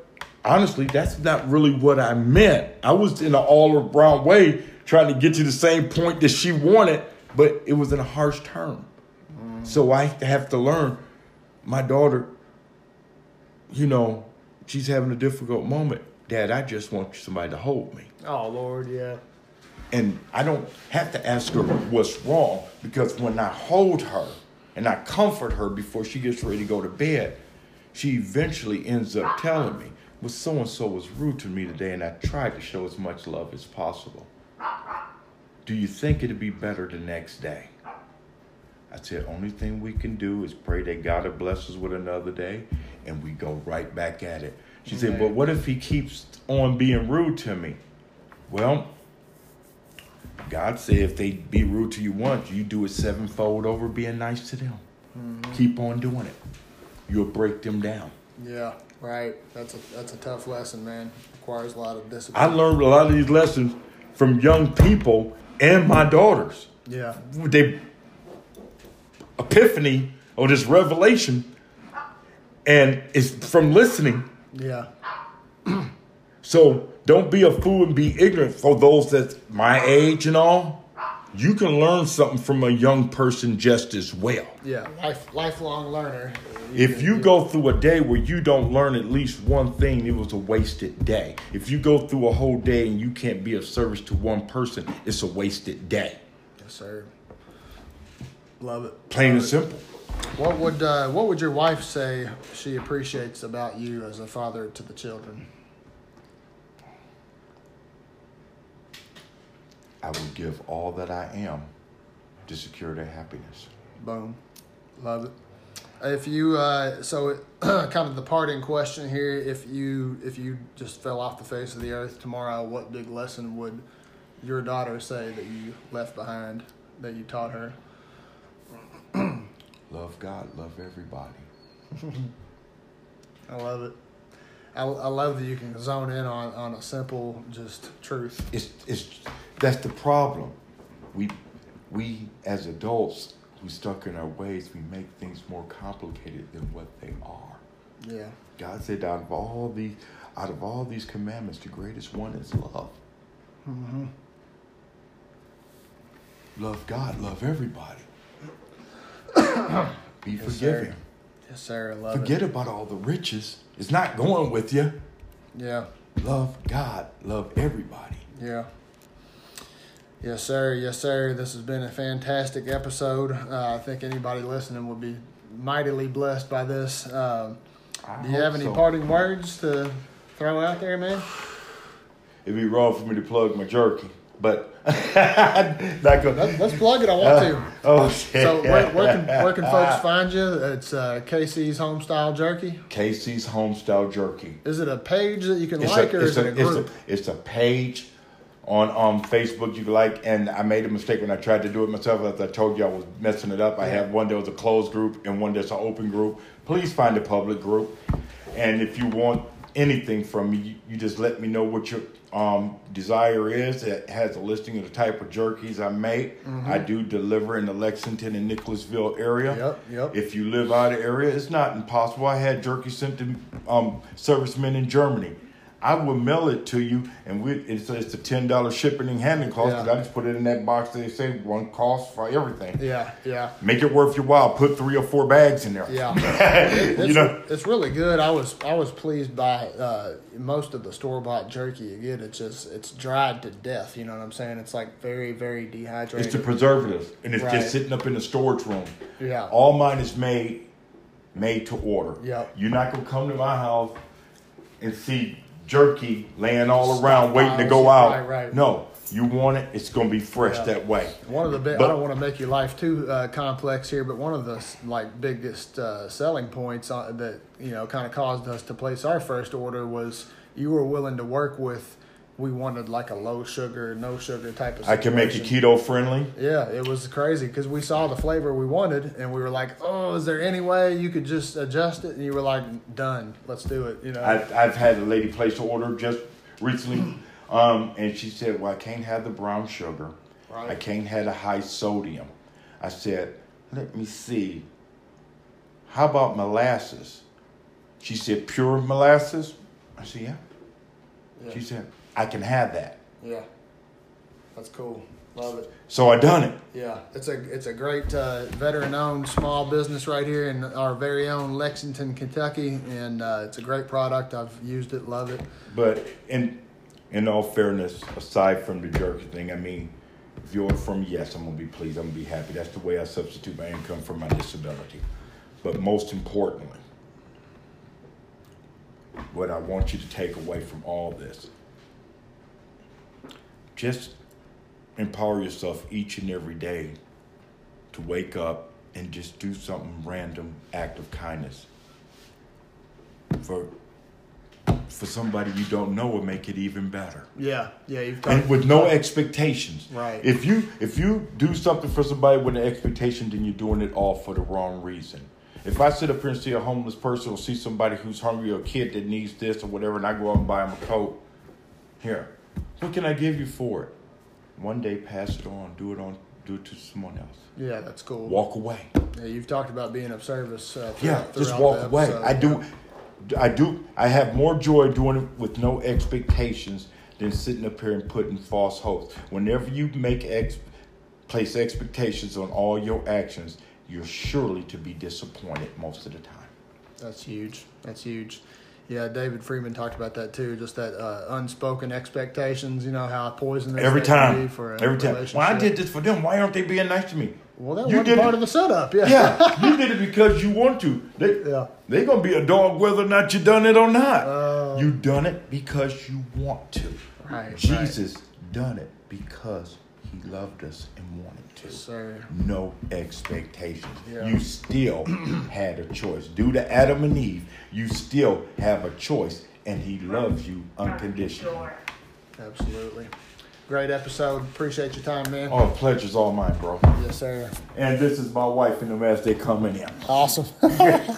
Honestly, that's not really what I meant. I was in an all around way trying to get to the same point that she wanted, but it was in a harsh term. So I have to learn. My daughter, you know, she's having a difficult moment. Dad, I just want somebody to hold me. Oh Lord, yeah. And I don't have to ask her what's wrong because when I hold her and I comfort her before she gets ready to go to bed, she eventually ends up telling me, Well, so and so was rude to me today, and I tried to show as much love as possible. Do you think it'd be better the next day? I said, only thing we can do is pray that God will bless us with another day, and we go right back at it. She said, Right. but what if he keeps on being rude to me? Well, God said if they be rude to you once, you do it sevenfold over being nice to them. Mm-hmm. Keep on doing it. You'll break them down. Yeah. Right. That's a that's a tough lesson, man. Requires a lot of discipline. I learned a lot of these lessons from young people and my daughters. yeah. They epiphany or this revelation, and it's from listening. Yeah. So don't be a fool and be ignorant for those that's my age and all. You can learn something from a young person just as well. Yeah. Life lifelong learner. If you go through a day where you don't learn at least one thing, it was a wasted day. If you go through a whole day and you can't be of service to one person, it's a wasted day. Yes, sir. Love it. Plain Love and it. simple. What would uh, what would your wife say she appreciates about you as a father to the children? I will give all that I am to secure their happiness. Boom, love it. If you uh, so it, kind of the parting question here, if you if you just fell off the face of the earth tomorrow, what big lesson would your daughter say that you left behind that you taught her? Love God, love everybody. I love it. I, I love that you can zone in on, on a simple just truth. It's it's that's the problem. We we as adults who stuck in our ways, we make things more complicated than what they are. Yeah. God said, out of all these, out of all these commandments, the greatest one is love. Mm-hmm. Love God, love everybody. Be Yes, forgiving. sir. Yes, sir. Love Forget about all the riches. It's not going with you. Yeah. Love God, love everybody. Yeah. Yes, sir. Yes, sir. This has been a fantastic episode. Uh, I think anybody listening will be mightily blessed by this. Um, do you have any so. parting words to throw out there, man? It'd be wrong for me to plug my jerky, but not. Let's, let's plug it. I want to. Oh shit! So where, where can where can folks find you? It's uh, KC's Homestyle Jerky. KC's Homestyle Jerky. Is it a page that you can It's like, a, or is it a, a it's group? a it's a page on um Facebook you can like, and I made a mistake when I tried to do it myself. As I told you, I was messing it up. I have one that was a closed group and one that's an open group. Please find a public group, and if you want anything from me, you, just let me know what your um desire is. It has a listing of the type of jerkies I make. I do deliver in the Lexington and Nicholasville area. Mm-hmm. Yep, yep. If you live out of area, it's not impossible. I had jerky sent to um, servicemen in Germany. I will mail it to you, and we, it's, it's a ten dollars shipping and handling cost. Yeah. Because I just put it in that box. They say one cost for everything. Yeah, yeah. Make it worth your while. Put three or four bags in there. Yeah, It- you know. it's really good. I was I was pleased by uh, most of the store bought jerky you get. It's just it's dried to death. You know what I'm saying? It's like very very dehydrated. It's the preservatives, and it's Right. just sitting up in the storage room. Yeah. All mine is made, made to order. Yeah. You're not gonna come to my house and see jerky laying all around waiting to go out. Right, right. No, you want it. It's gonna be fresh Yeah. that way. One of the big, But- I don't want to make your life too uh, complex here, but one of the like biggest uh, selling points uh, that you know kind of caused us to place our first order was you were willing to work with. We wanted like a low sugar, no sugar type of. I can make it situation. keto friendly. Yeah, it was crazy because we saw the flavor we wanted, and we were like, "Oh, is there any way you could just adjust it?" And you were like, "Done, let's do it." You know, I've, I've had a lady place an order just recently, um, and she said, "Well, I can't have the brown sugar. Right. I can't have the high sodium." I said, "Let me see. How about molasses?" She said, "Pure molasses." I said, "Yeah." yeah, She said, "I can have that." yeah, that's cool. Love it. So I done it. Yeah, it's a it's a great uh, veteran-owned small business right here in our very own Lexington, Kentucky, and uh, it's a great product. I've used it, love it. But in in all fairness, aside from the jerky thing, I mean, if you're from yes, I'm gonna be pleased. I'm gonna be happy. That's the way I substitute my income for my disability. But most importantly, what I want you to take away from all this, just empower yourself each and every day to wake up and just do something random act of kindness. For for somebody you don't know will make it even better. Yeah, yeah, you've got and with no expectations. Right. if you if you do something for somebody with an expectation then you're doing it all for the wrong reason. If i sit up here and see a homeless person or see somebody who's hungry or a kid that needs this or whatever and i go out and buy them a coat here what can i give you for it one day pass it on do it on do it to someone else Yeah, that's cool. walk away Yeah, you've talked about being of service. Uh, Yeah, just walk away. I do, I do. I have more joy doing it with no expectations than sitting up here and putting false hopes. Whenever you make ex, place expectations on all your actions, you're surely to be disappointed most of the time. That's huge. That's huge. Yeah, David Freeman talked about that too. Just that uh, unspoken expectations. You know how poisonous Every they can be time, for a every time. Well, I did this for them. Why aren't they being nice to me? Well, that You wasn't did part it. of the setup. Yeah. Yeah, you did it because you want to. They, Yeah. they're gonna be a dog whether or not you done it or not. Oh. you done it because you want to. Right, right. Jesus done it because he loved us and wanted to. Sir. No expectations. Yeah. You still had a choice. Due to Adam and Eve, you still have a choice, and he loves you unconditionally. Absolutely. Great episode. Appreciate your time, man. Oh, pleasure's all mine, bro. Yes, sir. And this is my wife and them as they coming in. Awesome.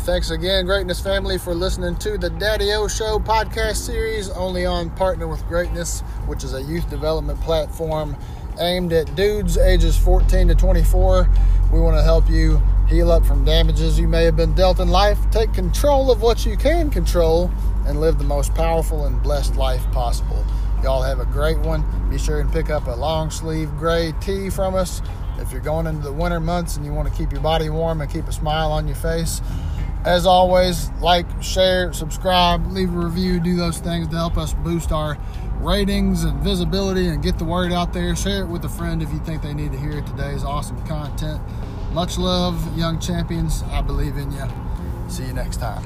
Thanks again, Greatness family, for listening to the Daddio Show podcast series, only on Partner with Greatness, which is a youth development platform aimed at dudes ages 14 to 24. We want to help you heal up from damages you may have been dealt in life, take control of what you can control, and live the most powerful and blessed life possible. Y'all have a great one. Be sure and pick up a long sleeve gray tee from us. If you're going into the winter months and you want to keep your body warm and keep a smile on your face, as always, like, share, subscribe, leave a review, do those things to help us boost our ratings and visibility and get the word out there. Share it with a friend if you think they need to hear today's awesome content. Much love, young champions. I believe in you. See you next time.